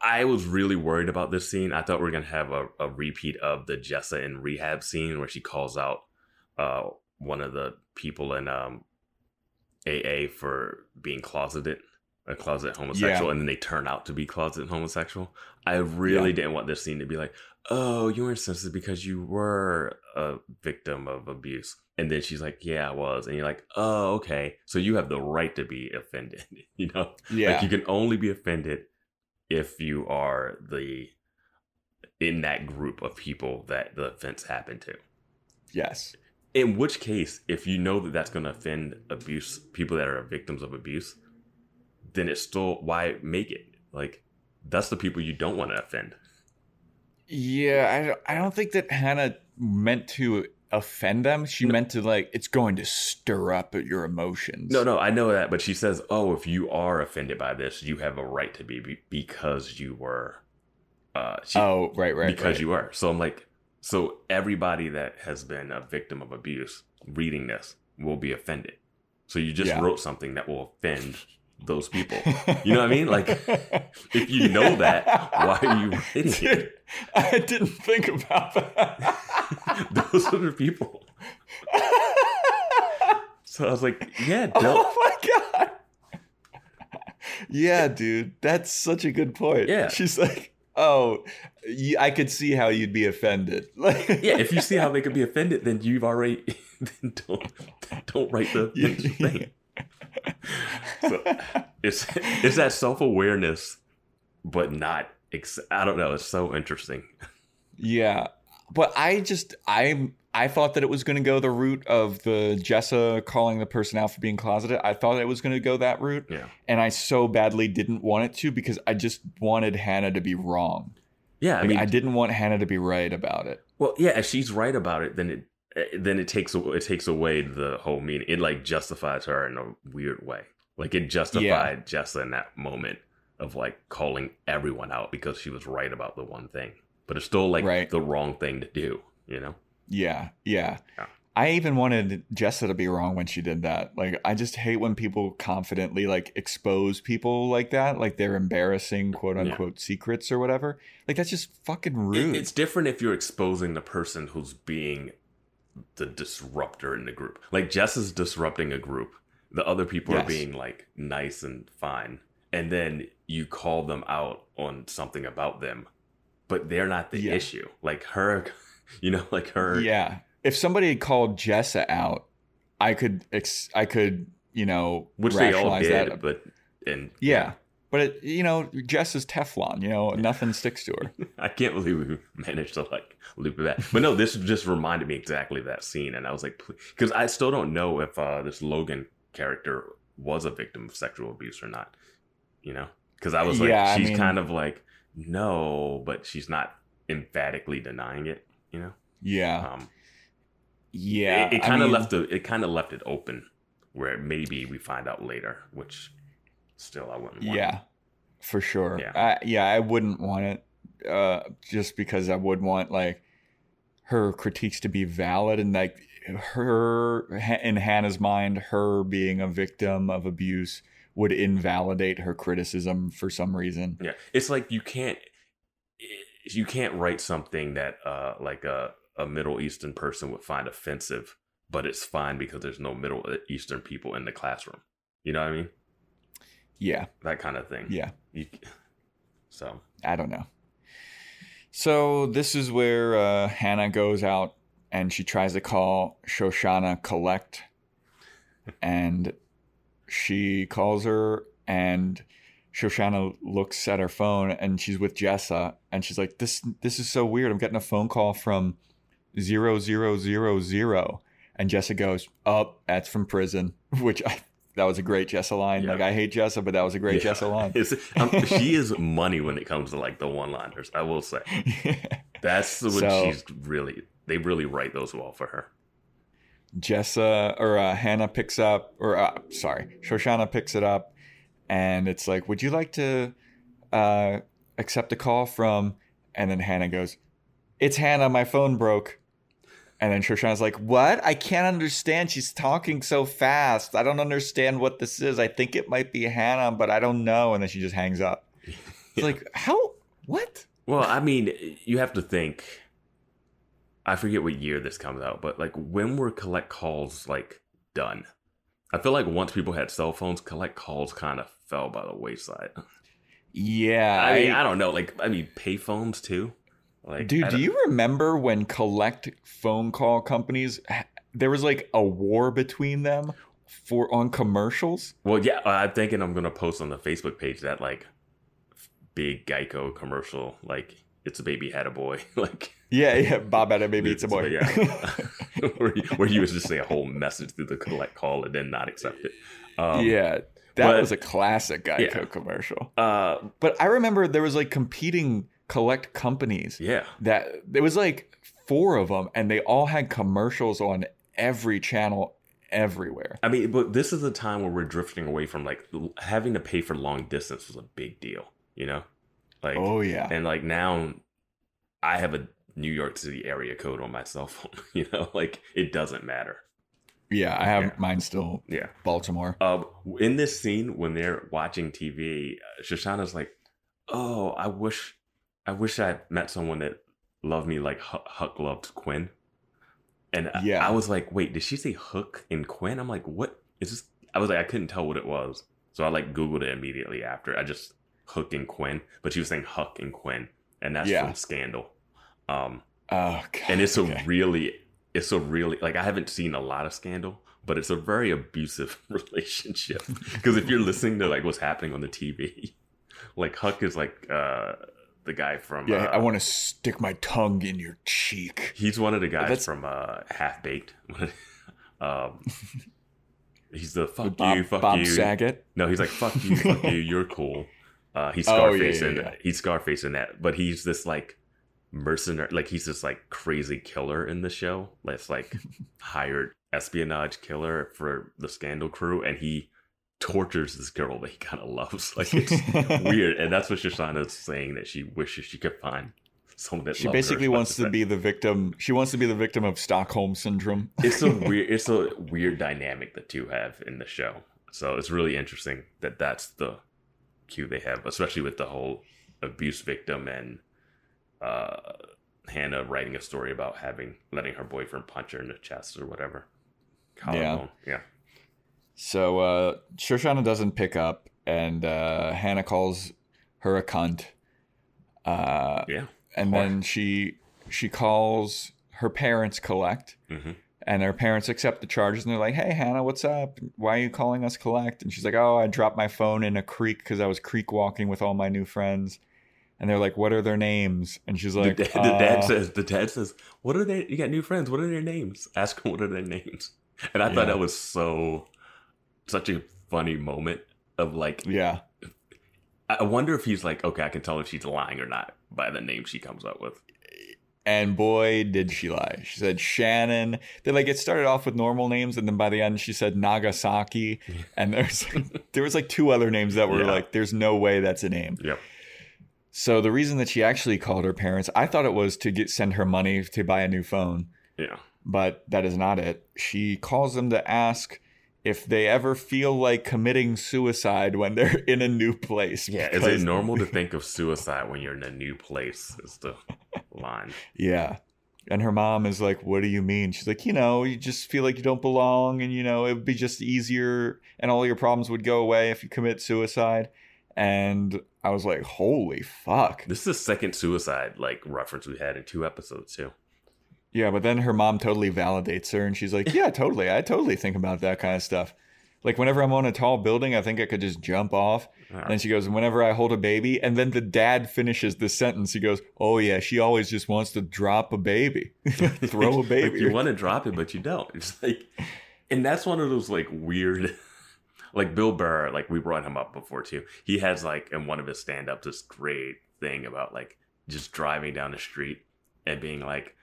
I was really worried about this scene. I thought we are gonna have a, a repeat of the Jessa in rehab scene where she calls out uh, one of the people in um, AA for being closeted, a closet homosexual, Yeah. and then they turn out to be closet homosexual. I really Yeah. didn't want this scene to be like, oh, you were insensitive because you were a victim of abuse. And then she's like, yeah, I was. And you're like, oh, okay. So you have the right to be offended, you know? yeah. Like you can only be offended if you are the in that group of people that the offense happened to. Yes. In which case, if you know that that's going to offend abuse people that are victims of abuse, then it's still why make it like that's the people you don't want to offend. Yeah, I don't, I don't think that Hannah meant to offend them. She meant to like it's going to stir up your emotions. No, no, I know that, but she says, "Oh, if you are offended by this, you have a right to be be- because you were." Uh, she, oh, right, right. because right. you were. So I'm like, so everybody that has been a victim of abuse reading this will be offended. So you just Yeah. wrote something that will offend those people. You know what I mean? Like, if you know that, why are you writing Dude, it? I didn't think about that. Those are the people. So I was like, yeah, oh don't. oh my god. Yeah, dude, that's such a good point. Yeah. she's like, oh, I could see how you'd be offended. Like, Yeah, if you see how they could be offended, then you've already then don't don't write the Yeah. thing. So it's it's that self awareness, but not. Ex- I don't know. It's so interesting. Yeah, but I just I I thought that it was going to go the route of the Jessa calling the person out for being closeted. I thought it was going to go that route, Yeah, and I so badly didn't want it to because I just wanted Hannah to be wrong. yeah. I Like, mean, I didn't want Hannah to be right about it. well, yeah. If she's right about it, then it Eh, then it takes it takes away the whole meaning. It like justifies her in a weird way. Like it justified Jessa in that moment of like calling everyone out because she was right about the one thing, but it's still like Right. the wrong thing to do. You know. Yeah, yeah. Yeah. I even wanted Jessa to be wrong when she did that. Like, I just hate when people confidently like expose people like that, like they're embarrassing quote unquote secrets or whatever. Like that's just fucking It- rude. it's different if you're exposing the person who's being the disruptor in the group. Like Jess is disrupting a group. The other people Yes. are being like nice and fine. And then you call them out on something about them, but they're not the Yeah. issue. Like her, you know, like her. yeah. If somebody had called Jessa out, I could ex- I could, you know, Which they all did, that. but and yeah. But it, you know, Jess is Teflon, you know, nothing sticks to her. I can't believe we managed to like loop it back. But no, this just reminded me exactly of that scene, and I was like, because I still don't know if uh, this Logan character was a victim of sexual abuse or not. You know, because I was like, Yeah, I she's mean- kind of like, no, but she's not emphatically denying it. You know, Yeah. um, Yeah. it, it kind of mean- left the it kind of left it open where maybe we find out later, which still I wouldn't. Want. Yeah, for sure. Yeah. I, yeah, I wouldn't want it uh, just because I would want like her critiques to be valid and like her in Hannah's mind, her being a victim of abuse would invalidate her criticism for some reason. Yeah, it's like you can't you can't write something that uh like a a Middle Eastern person would find offensive, but it's fine because there's no Middle Eastern people in the classroom. You know what I mean? Yeah, That kind of thing. yeah. You, so I don't know. So this is where uh, Hannah goes out and she tries to call Shoshana collect, and she calls her, and Shoshana looks at her phone and she's with Jessa, and she's like, "This this is so weird. I'm getting a phone call from zero zero zero zero, and Jessa goes, "Up, that's from prison," which I. That was a great Jessa line. Yeah. Like I hate Jessa, but that was a great yeah. Jessa line. Um, she is money when it comes to like the one liners. I will say that's what So- she's really. They really write those well for her. Jessa or uh, Hannah picks up, or uh, sorry, Shoshana picks it up, and it's like, "Would you like to uh, accept a call from?" And then Hannah goes, "It's Hannah. My phone broke." And then Shoshana's like, "What? I can't understand. She's talking so fast. I don't understand what this is. I think it might be Hannah, but I don't know." And then she just hangs up. It's Yeah. like, how? What? Well, I mean, you have to think. I forget what year this comes out, but like when were collect calls like done? I feel like once people had cell phones, collect calls kind of fell by the wayside. Yeah, I mean, I don't know. Like, I mean, payphones too. Like, Dude, do you remember when collect phone call companies there was like a war between them for on commercials? Well, yeah, I'm thinking I'm gonna post on the Facebook page that like big Geico commercial, like it's a baby had a boy, like Yeah, yeah. Bob had a baby, it's a boy. Yeah, where, he, where he was just say a whole message through the collect call and then not accept it. Um, yeah, that but- was a classic Geico Yeah. commercial. Uh, But I remember there was like competing collect companies yeah. that there was like four of them, and they all had commercials on every channel everywhere. I mean, but this is a time where we're drifting away from like having to pay for long distance was a big deal, you know? Like, Oh yeah, and like now I have a New York City area code on my cell phone, you know? Like, it doesn't matter. yeah. I have Yeah. mine still Yeah. Baltimore. Um, in this scene, when they're watching TV, uh, Shoshana's like, "Oh, I wish, I wish I met someone that loved me like Huck, loved Quinn." And Yeah. I was like, "Wait, did she say Hook and Quinn?" I'm like, "What is this?" I was like, I couldn't tell what it was, so I like Googled it immediately after. I just Hook and Quinn, but she was saying Huck and Quinn, and that's Yeah. from Scandal. Um, Oh god, and it's a really it's a really like i haven't seen a lot of scandal but it's a very abusive relationship because if you're listening to like what's happening on the tv like huck is like uh the guy from yeah. uh, I want to stick my tongue in your cheek. he's one of the guys That's- from uh half baked um he's the fuck Bob, you fuck Bob you Saget. no he's like fuck you fuck you you're cool uh he's Oh, yeah, scarface yeah, yeah. he's scarface in that but he's this like mercenary like he's this like crazy killer in the show that's like hired espionage killer for the scandal crew and he tortures this girl that he kind of loves like it's weird and that's what shoshana's saying that she wishes she could find someone that She basically as wants to be the victim. She wants to be the victim of Stockholm syndrome. it's a weird it's a weird dynamic the two have in the show so it's really interesting that that's the cue they have especially with the whole abuse victim and uh hannah writing a story about having letting her boyfriend punch her in the chest or whatever Collarbone. yeah So uh, Shoshana doesn't pick up, and uh, Hannah calls her a cunt. Uh, yeah and then she she calls her parents collect, hmm and her parents accept the charges, and they're like, "Hey, Hannah, what's up? Why are you calling us collect?" And she's like, "Oh, I dropped my phone in a creek because I was creek walking with all my new friends." And they're like, "What are their names?" And she's like, the, dad, the dad "Uh, says the dad says what are they you got new friends what are their names ask them what are their names and i Yeah. thought that was so such a funny moment of like "Yeah." I wonder if he's like, okay, I can tell if she's lying or not by the name she comes up with. And boy, did she lie. She said Shannon. They like it started off with normal names, and then by the end she said Nagasaki. And there's there was like two other names that were Yeah. like, there's no way that's a name. Yep. So the reason that she actually called her parents, I thought it was to get send her money to buy a new phone, Yeah. but that is not it. She calls them to ask if they ever feel like committing suicide when they're in a new place. Yeah. Is it normal to think of suicide when you're in a new place? Is the line. Yeah. And her mom is like, What do you mean? She's like, You know, you just feel like you don't belong, and, you know, it would be just easier, and all your problems would go away if you commit suicide. And I was like, Holy fuck. This is the second suicide like reference we had in two episodes too. Yeah, but then her mom totally validates her, and she's like, Yeah, totally. I totally think about that kind of stuff. Like, whenever I'm on a tall building, I think I could just jump off. Alright. And she goes, Whenever I hold a baby, and then the dad finishes the sentence. He goes, Oh, yeah, she always just wants to drop a baby, throw a like baby. you want to drop it, but you don't. It's like, and that's one of those like weird, like Bill Burr. Like we brought him up before too. He has like in one of his stand ups this great thing about like just driving down the street and being like,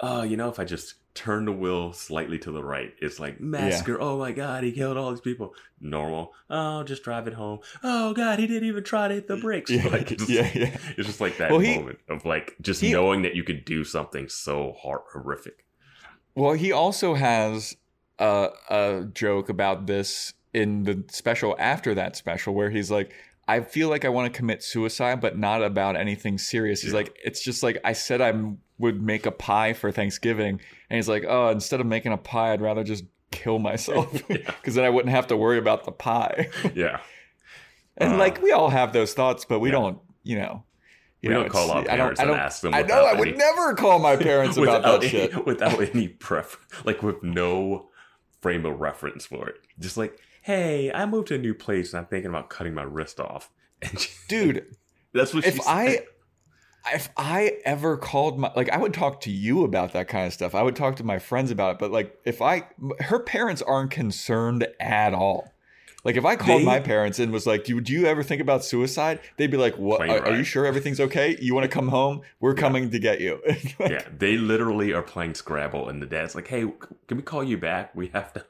oh, you know, if I just turn the wheel slightly to the right, it's like massacre. Oh my god, he killed all these people. Normal. Oh, just drive it home. Oh god, he didn't even try to hit the brakes. Yeah, Like, it's, yeah, yeah. it's just like that Well, he- moment of like just he- knowing that you could do something so hor- horrific. Well, he also has a, a joke about this in the special after that special where he's like, I feel like I want to commit suicide, but not about anything serious. He's Yeah. like, it's just like I said I would make a pie for Thanksgiving. And he's like, oh, instead of making a pie, I'd rather just kill myself Yeah. because then I wouldn't have to worry about the pie. Yeah. and Uh, like, we all have those thoughts, but we yeah. don't, you know. you We know, don't call our I don't- parents I and don't- ask them I know I would any- never call my parents about that any, shit. without any pref like with no frame of reference for it. Just like, hey, I moved to a new place and I'm thinking about cutting my wrist off. And she- dude That's what if she I if I ever called my like I would talk to you about that kind of stuff. I would talk to my friends about it, but like if I her parents aren't concerned at all. Like if I called They- my parents and was like, "Do do you ever think about suicide?" They'd be like, "What? Are, are you sure everything's okay? You want to come home? We're coming to get you." yeah, they literally are playing Scrabble, and the dad's like, "Hey, can we call you back? We have to."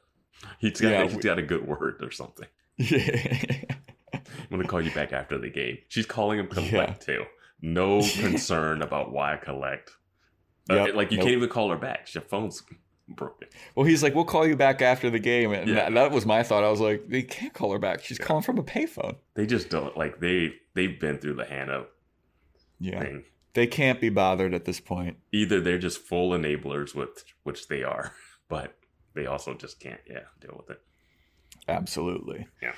He's got Yeah, he's we- got a good word or something. yeah. I'm gonna call you back after the game. She's calling him collect too. No concern about why collect. Uh, like you nope. can't even call her back. Your phone's broken. Well, he's like, "We'll call you back after the game," and Yeah. that, that was my thought. I was like, "They can't call her back. She's calling from a payphone." They just don't like they they've been through the Hannah Yeah, thing. they can't be bothered at this point. Either they're just full enablers, with which they are, but they also just can't yeah deal with it. Absolutely. Yeah.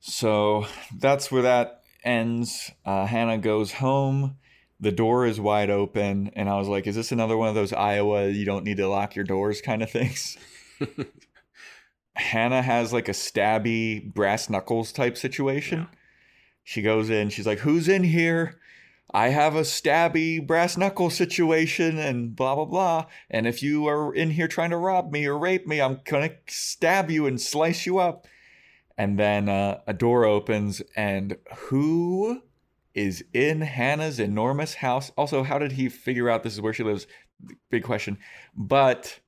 So that's where that ends. Uh, Hannah goes home. The door is wide open, and I was like, "Is this another one of those Iowa you don't need to lock your doors kind of things?" Hannah has like a stabby brass knuckles type situation. Yeah. She goes in. She's like, "Who's in here?" I have a stabby brass knuckle situation and blah blah blah. And if you are in here trying to rob me or rape me, I'm gonna stab you and slice you up. And then uh, a door opens, and who is in Hannah's enormous house? Also, how did he figure out this is where she lives? Big question. But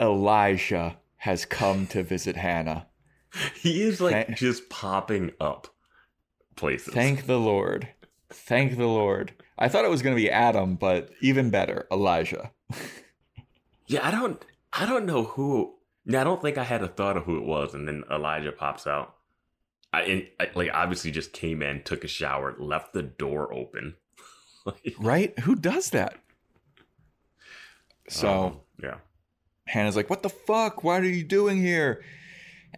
Elijah has come to visit Hannah. He is like Thank- just popping up places. Thank the Lord. Thank the Lord. I thought it was going to be Adam, but even better, Elijah. Yeah, I don't I don't know who. Yeah, I don't think I had a thought of who it was, and then Elijah pops out. I, I like obviously just came in, took a shower, left the door open. Like, Right? Who does that? So um, yeah, Hannah's like, What the fuck? What are you doing here?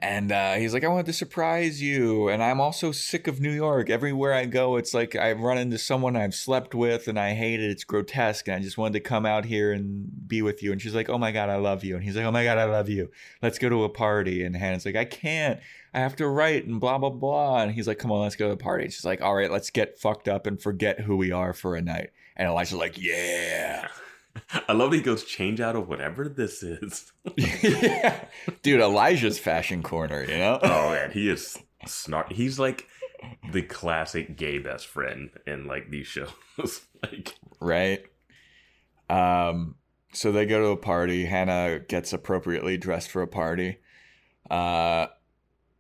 And uh, he's like, I wanted to surprise you. And I'm also sick of New York. Everywhere I go, it's like I've run into someone I've slept with and I hate it. It's grotesque. And I just wanted to come out here and be with you. And she's like, Oh my God, I love you. And he's like, Oh my God, I love you. Let's go to a party. And Hannah's like, I can't. I have to write and blah, blah, blah. And he's like, Come on, let's go to the party. And she's like, All right, let's get fucked up and forget who we are for a night. And Elijah's like, Yeah. I love that he goes change out of whatever this is. yeah. Dude, Elijah's fashion corner, you know? oh man, he is snark. He's like the classic gay best friend in like these shows. like right? Um, so they go to a party. Hannah gets appropriately dressed for a party. Uh,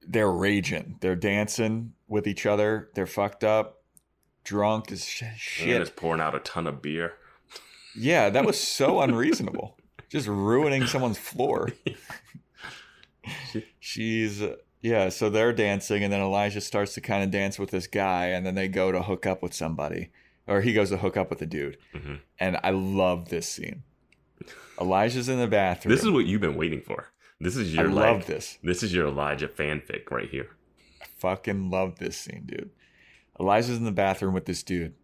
they're raging. They're dancing with each other. They're fucked up, drunk as sh- Shit. is shit. pouring out a ton of beer. Yeah, that was so unreasonable. Just ruining someone's floor. She's yeah. So they're dancing, and then Elijah starts to kind of dance with this guy, and then they go to hook up with somebody, or he goes to hook up with a dude. Mhm. And I love this scene. Elijah's in the bathroom. This is what you've been waiting for. This is your I love like, this. This is your Elijah fanfic right here. I fucking love this scene, dude. Elijah's in the bathroom with this dude,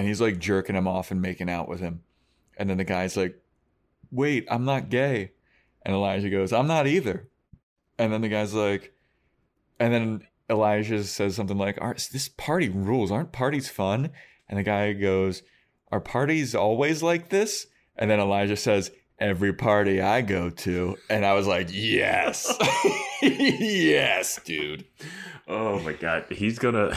and he's like jerking him off and making out with him. And then the guy's like, "Wait, I'm not gay," and Elijah goes, "I'm not either." And then the guy's like, and then Elijah says something like, "Are this party rules? Aren't parties fun?" And the guy goes, "Are parties always like this?" And then Elijah says, "Every party I go to," and I was like, "Yes, yes, dude." Oh my god, he's gonna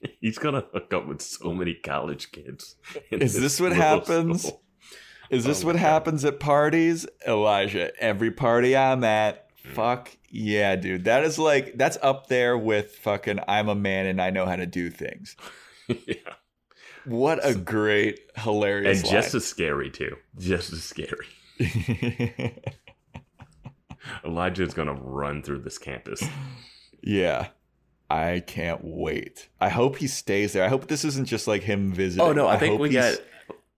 he's gonna hook up with so many college kids. Is this what happens? school. Is this Oh what God. happens at parties? Elijah, every party I'm at, Mm. fuck yeah, dude. That is like that's up there with fucking I'm a man and I know how to do things. yeah. What a great, hilarious And just as scary too. Just as scary. Elijah is gonna run through this campus. yeah. I can't wait. I hope he stays there. I hope this isn't just like him visiting. Oh no, I, think we he's- got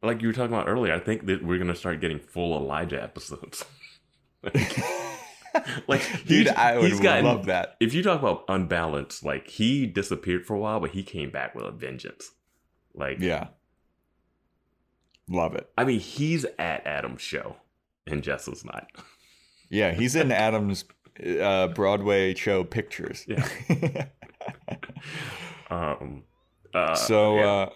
like you were talking about earlier. I think that we're gonna start getting full Elijah episodes. like, Dude, I would gotten- love that. If you talk about unbalanced, like he disappeared for a while, but he came back with a vengeance. Like, Yeah. Love it. I mean, he's at Adam's show, and Jess was not. Yeah, he's in Adam's uh, Broadway show pictures. Yeah. Um. Uh, so yeah. uh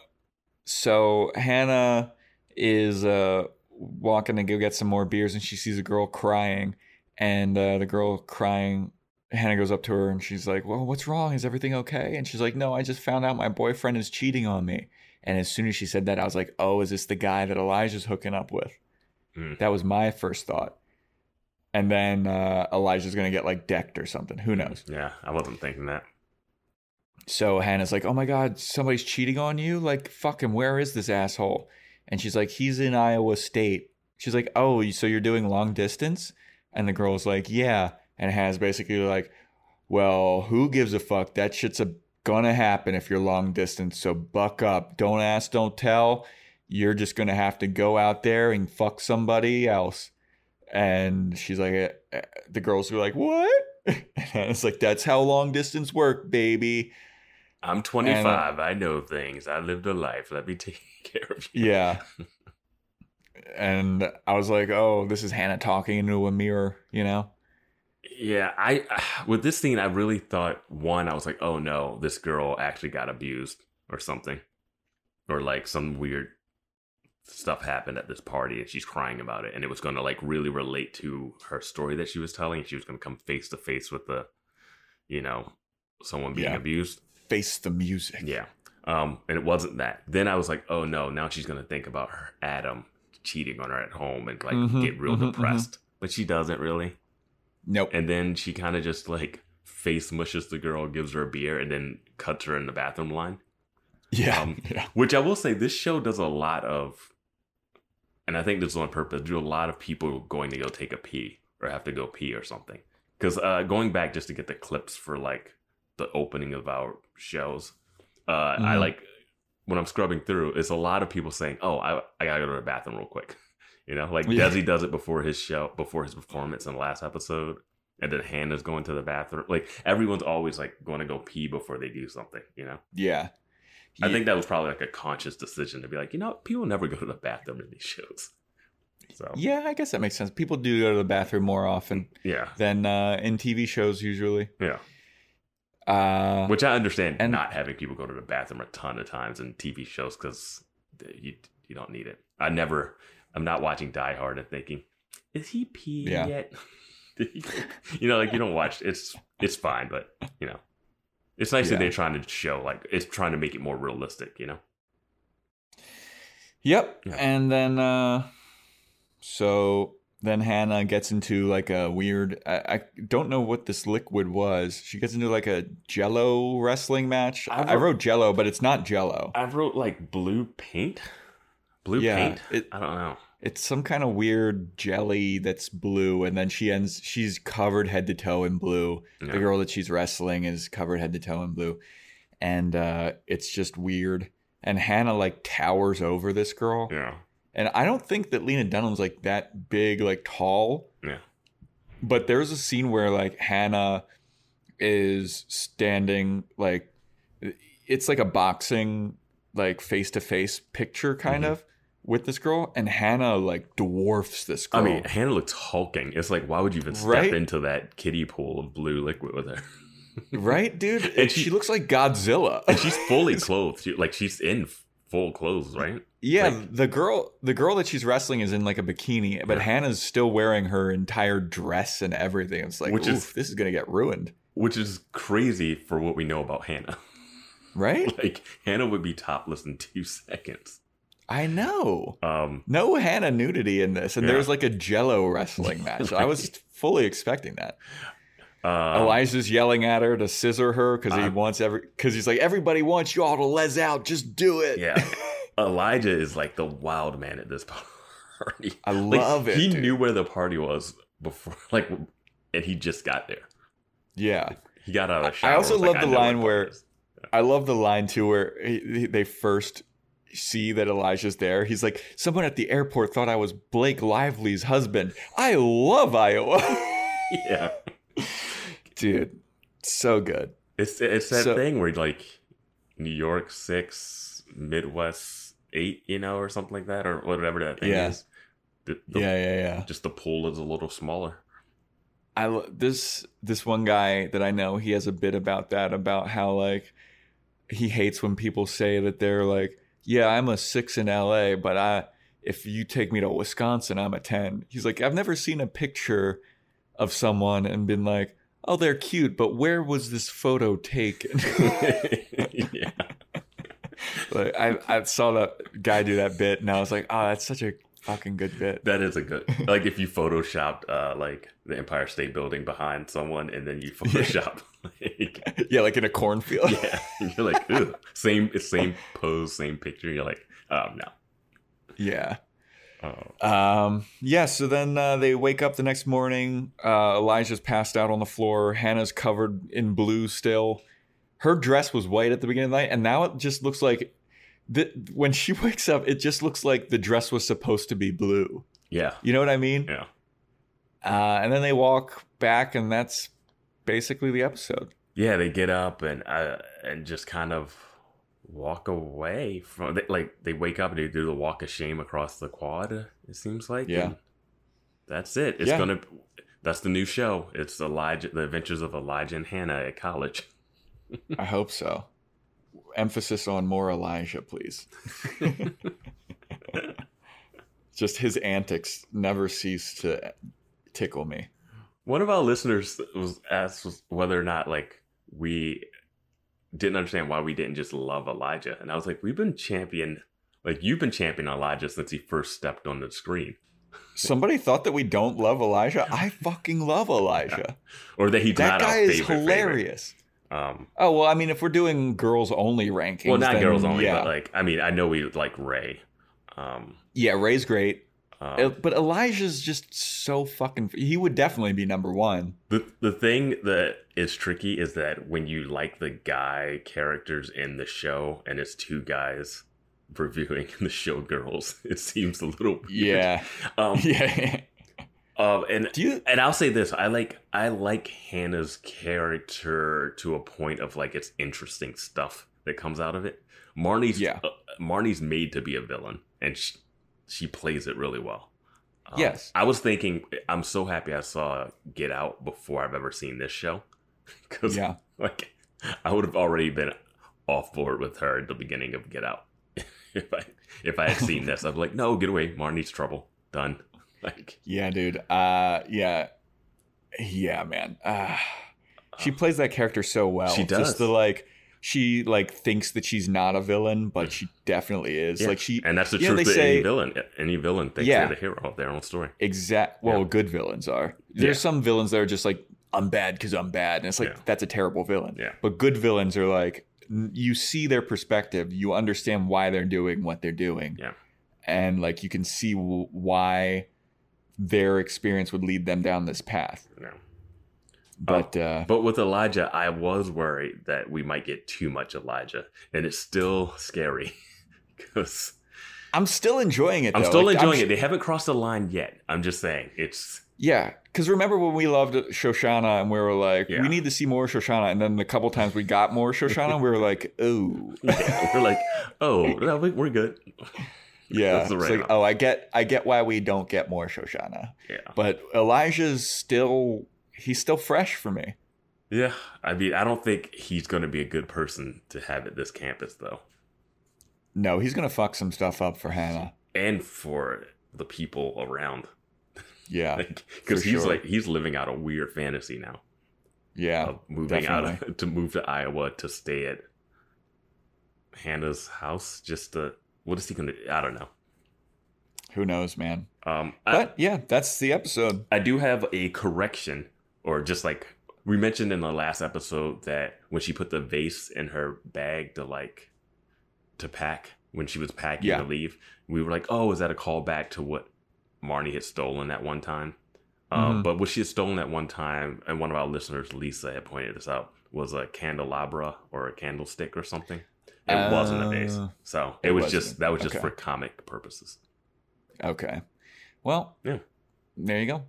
so hannah is uh walking to go get some more beers and she sees a girl crying and uh the girl crying hannah goes up to her and she's like well what's wrong is everything okay and she's like no i just found out my boyfriend is cheating on me and as soon as she said that i was like oh is this the guy that elijah's hooking up with Hmm. that was my first thought and then uh elijah's gonna get like decked or something who knows yeah, I wasn't thinking that. So Hannah's like, "Oh my god, somebody's cheating on you! Like, fuck him. Where is this asshole?" And she's like, "He's in Iowa State." She's like, "Oh, so you're doing long distance?" And the girl's like, "Yeah." And Hannah's basically like, "Well, who gives a fuck? That shit's a gonna happen if you're long distance. So buck up. Don't ask, don't tell. You're just gonna have to go out there and fuck somebody else." And she's like, eh, eh, "The girls are like, what?" And it's like, "That's how long distance work, baby." I'm uh, 25. I know things. I lived a life. Let me take care of you. Yeah. and I was like, oh, this is Hannah talking into a mirror, you know? Yeah, I with this scene, I really thought one, I was like, oh no, this girl actually got abused or something, or like some weird stuff happened at this party, and she's crying about it, and it was going to like really relate to her story that she was telling. and She was going to come face to face with the, you know, someone being Yeah. abused. Face the music. Yeah. Um, and it wasn't that. Then I was like, oh no, now she's gonna think about her Adam cheating on her at home and like Mhm, get real mhm, depressed. But she doesn't really. Nope. And then she kind of just like face mushes the girl, gives her a beer, and then cuts her in the bathroom line. yeah. um, yeah. Which I will say, this show does a lot of, and I think this is on purpose. Do a lot of people going to go take a pee or have to go pee or something. Because uh, going back just to get the clips for like the opening of our shows, uh, I Mhm. like when I'm scrubbing through. It's a lot of people saying, "Oh, I I gotta go to the bathroom real quick." You know, like Yeah. Desi does it before his show, before his performance in the last episode, and then Hannah's going to the bathroom. Like everyone's always like going to go pee before they do something. You know. Yeah. I think that was probably like a conscious decision to be like, you know, people never go to the bathroom in these shows. So Yeah, I guess that makes sense. People do go to the bathroom more often yeah, than uh, in TV shows usually. yeah. Uh, Which I understand and- not having people go to the bathroom a ton of times in TV shows because you you don't need it. I never. I'm not watching Die Hard and thinking, is he pee Yeah. yet? Did he go-" you know, like you don't watch. It's it's fine, but you know, it's nice that they're trying to show like it's trying to make it more realistic. You know. Yep. Yeah. And then uh so then Hannah gets into like a weird I, I don't know what this liquid was. She gets into like a jello wrestling match. I I, I wrote- wrote jello, but it's not jello. I wrote like blue paint. Blue Yeah, paint. it- I don't know. It's some kind of weird jelly that's blue, and then she ends she's covered head to toe in blue. The girl that she's wrestling is covered head to toe in blue. And uh it's just weird. And Hannah like towers over this girl. Yeah. And I don't think that Lena Dunham's like that big, like tall. Yeah. But there's a scene where like Hannah is standing like it's like a boxing like face to face picture kind Mhm. of with this girl and Hannah like dwarfs this girl. I mean, Hannah looks hulking. It's like, why would you even step Right? into that kiddie pool of blue liquid with her? right, dude? And And she- she, looks like Godzilla. and she's fully clothed. She, like she's in full clothes, right? Yeah, Like- the girl the girl that she's wrestling is in like a bikini, but Yeah. Hannah's still wearing her entire dress and everything. It's like, Which is- this is gonna get ruined. Which is crazy for what we know about Hannah. Right? like Hannah would be topless in two seconds. I know. Um, No Hannah nudity in this, and Yeah. there was like a jello wrestling match. I was fully expecting that. Uh, Elijah's yelling at her to scissor her because he Uh, wants every because he's like, everybody wants y'all to les out, just do it. yeah, Elijah is like the wild man at this party. I Like, love it. He dude. knew where the party was before, like, and he just got there. Yeah. He got out of the I also was like, love the line where- is. I love the line too where he, he- they first see that Elijah's there. He's like, someone at the airport thought I was Blake Lively's husband. I love Iowa. yeah, Dude, so good. it's it's that So- thing where like New York six, Midwest eight, you know, or something like that, or whatever that thing Yeah. is. The, the- yeah, yeah, yeah. Just the pool is a little smaller. I this this one guy that I know he has a bit about that about how like he hates when people say that they're like, "Yeah, I'm a six in L.A., but I if you take me to Wisconsin, I'm a ten. He's like, I've never seen a picture of someone and been like, "Oh, they're cute," but where was this photo taken? yeah. like, I I saw that guy do that bit, and I was like, "Oh, that's such a fucking good bit." That is a good like if you photoshopped uh like the Empire State Building behind someone and then you photoshop like yeah, like in a cornfield. yeah, you're like, Ugh. same same pose, same picture. You're like, oh no. yeah. Oh. Um, yeah, so then uh, they wake up the next morning. Uh, Elijah's passed out on the floor. Hannah's covered in blue still. Her dress was white at the beginning of the night, and now it just looks like the, when she wakes up, it just looks like the dress was supposed to be blue. Yeah. You know what I mean? Yeah. Uh, and then they walk back, and that's basically the episode. Yeah, they get up and uh, and just kind of walk away from like they wake up and they do the walk of shame across the quad. It seems like Yeah. and that's it. It's Yeah. gonna. That's the new show. It's Elijah, the Adventures of Elijah and Hannah at college. I hope so. Emphasis on more Elijah, please. just his antics never cease to tickle me. One of our listeners was asked whether or not like we didn't understand why we didn't just love Elijah, and I was like, we've been champion, like you've been championing Elijah since he first stepped on the screen, Somebody thought that we don't love Elijah. I fucking love Elijah. or that he's That not guy is favorite, hilarious. Favorite. Um, Oh well, I mean, if we're doing girls only rankings, well, not then girls only, yeah, but like I mean, I know we like Ray. Um, yeah, Ray's great, um, but Elijah's just so fucking. He would definitely be number one. The the thing that is tricky is that when you like the guy characters in the show and it's two guys reviewing the show girls, it seems a little weird. Yeah, Um, yeah. um and Do you? and I'll say this, I like I like Hannah's character to a point of like it's interesting stuff that comes out of it. Marnie's Yeah. uh, Marnie's made to be a villain and she, she plays it really well. Um, Yes. I was thinking I'm so happy I saw Get Out before I've ever seen this show cuz Yeah. like I would have already been off board with her at the beginning of Get Out. if I if I had seen this, I'd be like, "No, get away. Marnie's trouble. Done." Like Yeah, dude. Uh, yeah, yeah, man. Uh, she plays that character so well. She does. Just the like, she like thinks that she's not a villain, but she definitely is. Yeah. Like she and that's the you know, truth they of any villain. Any villain thinks Yeah. they're the hero of their own story. exact. Well, Yeah. good villains are. There's some villains that are just like I'm bad because I'm bad, and it's like that's a terrible villain. Yeah. But good villains are like you see their perspective, you understand why they're doing what they're doing. Yeah. and like you can see w- why their experience would lead them down this path. Yeah. But uh, But with Elijah, I was worried that we might get too much Elijah, and it's still scary because I'm still enjoying it. I'm though. still Like, enjoying sh- it. They haven't crossed the line yet. I'm just saying it's Yeah, because remember when we loved Shoshana and we were like, Yeah. we need to see more Shoshana, and then a couple times we got more Shoshana, we were like, oh, we're like, oh, no, we- we're good. yeah. That's the It's right like, oh, I get, I get why we don't get more Shoshana, Yeah, but Elijah's still, he's still fresh for me. yeah. I mean, I don't think he's going to be a good person to have at this campus, though, No, he's gonna fuck some stuff up for Hannah. and for the people around. Yeah, because for he's sure. like he's living out a weird fantasy now yeah, of moving out of, to move to Iowa to stay at Hannah's house. Just to what is he gonna? I don't know. Who knows, man? Um, I, But yeah, that's the episode. I do have a correction, or just like we mentioned in the last episode that when she put the vase in her bag to like to pack when she was packing Yeah. to leave, we were like, "Oh, is that a callback to what Marnie had stolen at one time?" Um, Mhm. but what she had stolen at one time, and one of our listeners, Lisa, had pointed this out, was a candelabra or a candlestick or something. It wasn't a vase, Uh, so it it, was wasn't. just that was just Okay. for comic purposes. Okay. Well, Yeah. There you go.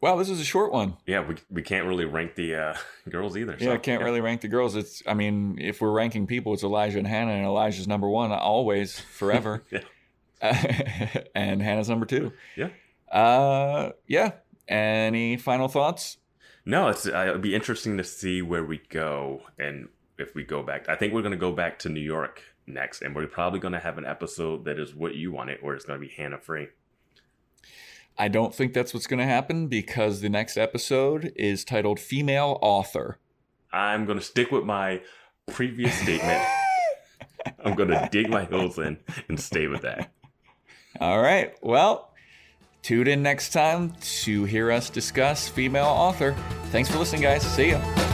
Wow, this is a short one. Yeah, we we can't really rank the uh, girls either. Yeah, so, I can't really rank the girls. It's, I mean, if we're ranking people, it's Elijah and Hannah, and Elijah's number one always, forever, Yeah. and Hannah's number two. Yeah. Uh, yeah. Any final thoughts? No, it's uh, it'll be interesting to see where we go and if we go back. I think we're gonna go back to New York next, and we're probably gonna have an episode that is what you wanted, or it's gonna be Hannah free. I don't think that's what's going to happen because the next episode is titled Female Author. I'm gonna stick with my previous statement. I'm gonna dig my heels in and stay with that. All right. Well, tune in next time to hear us discuss Female Author. Thanks for listening, guys. See ya.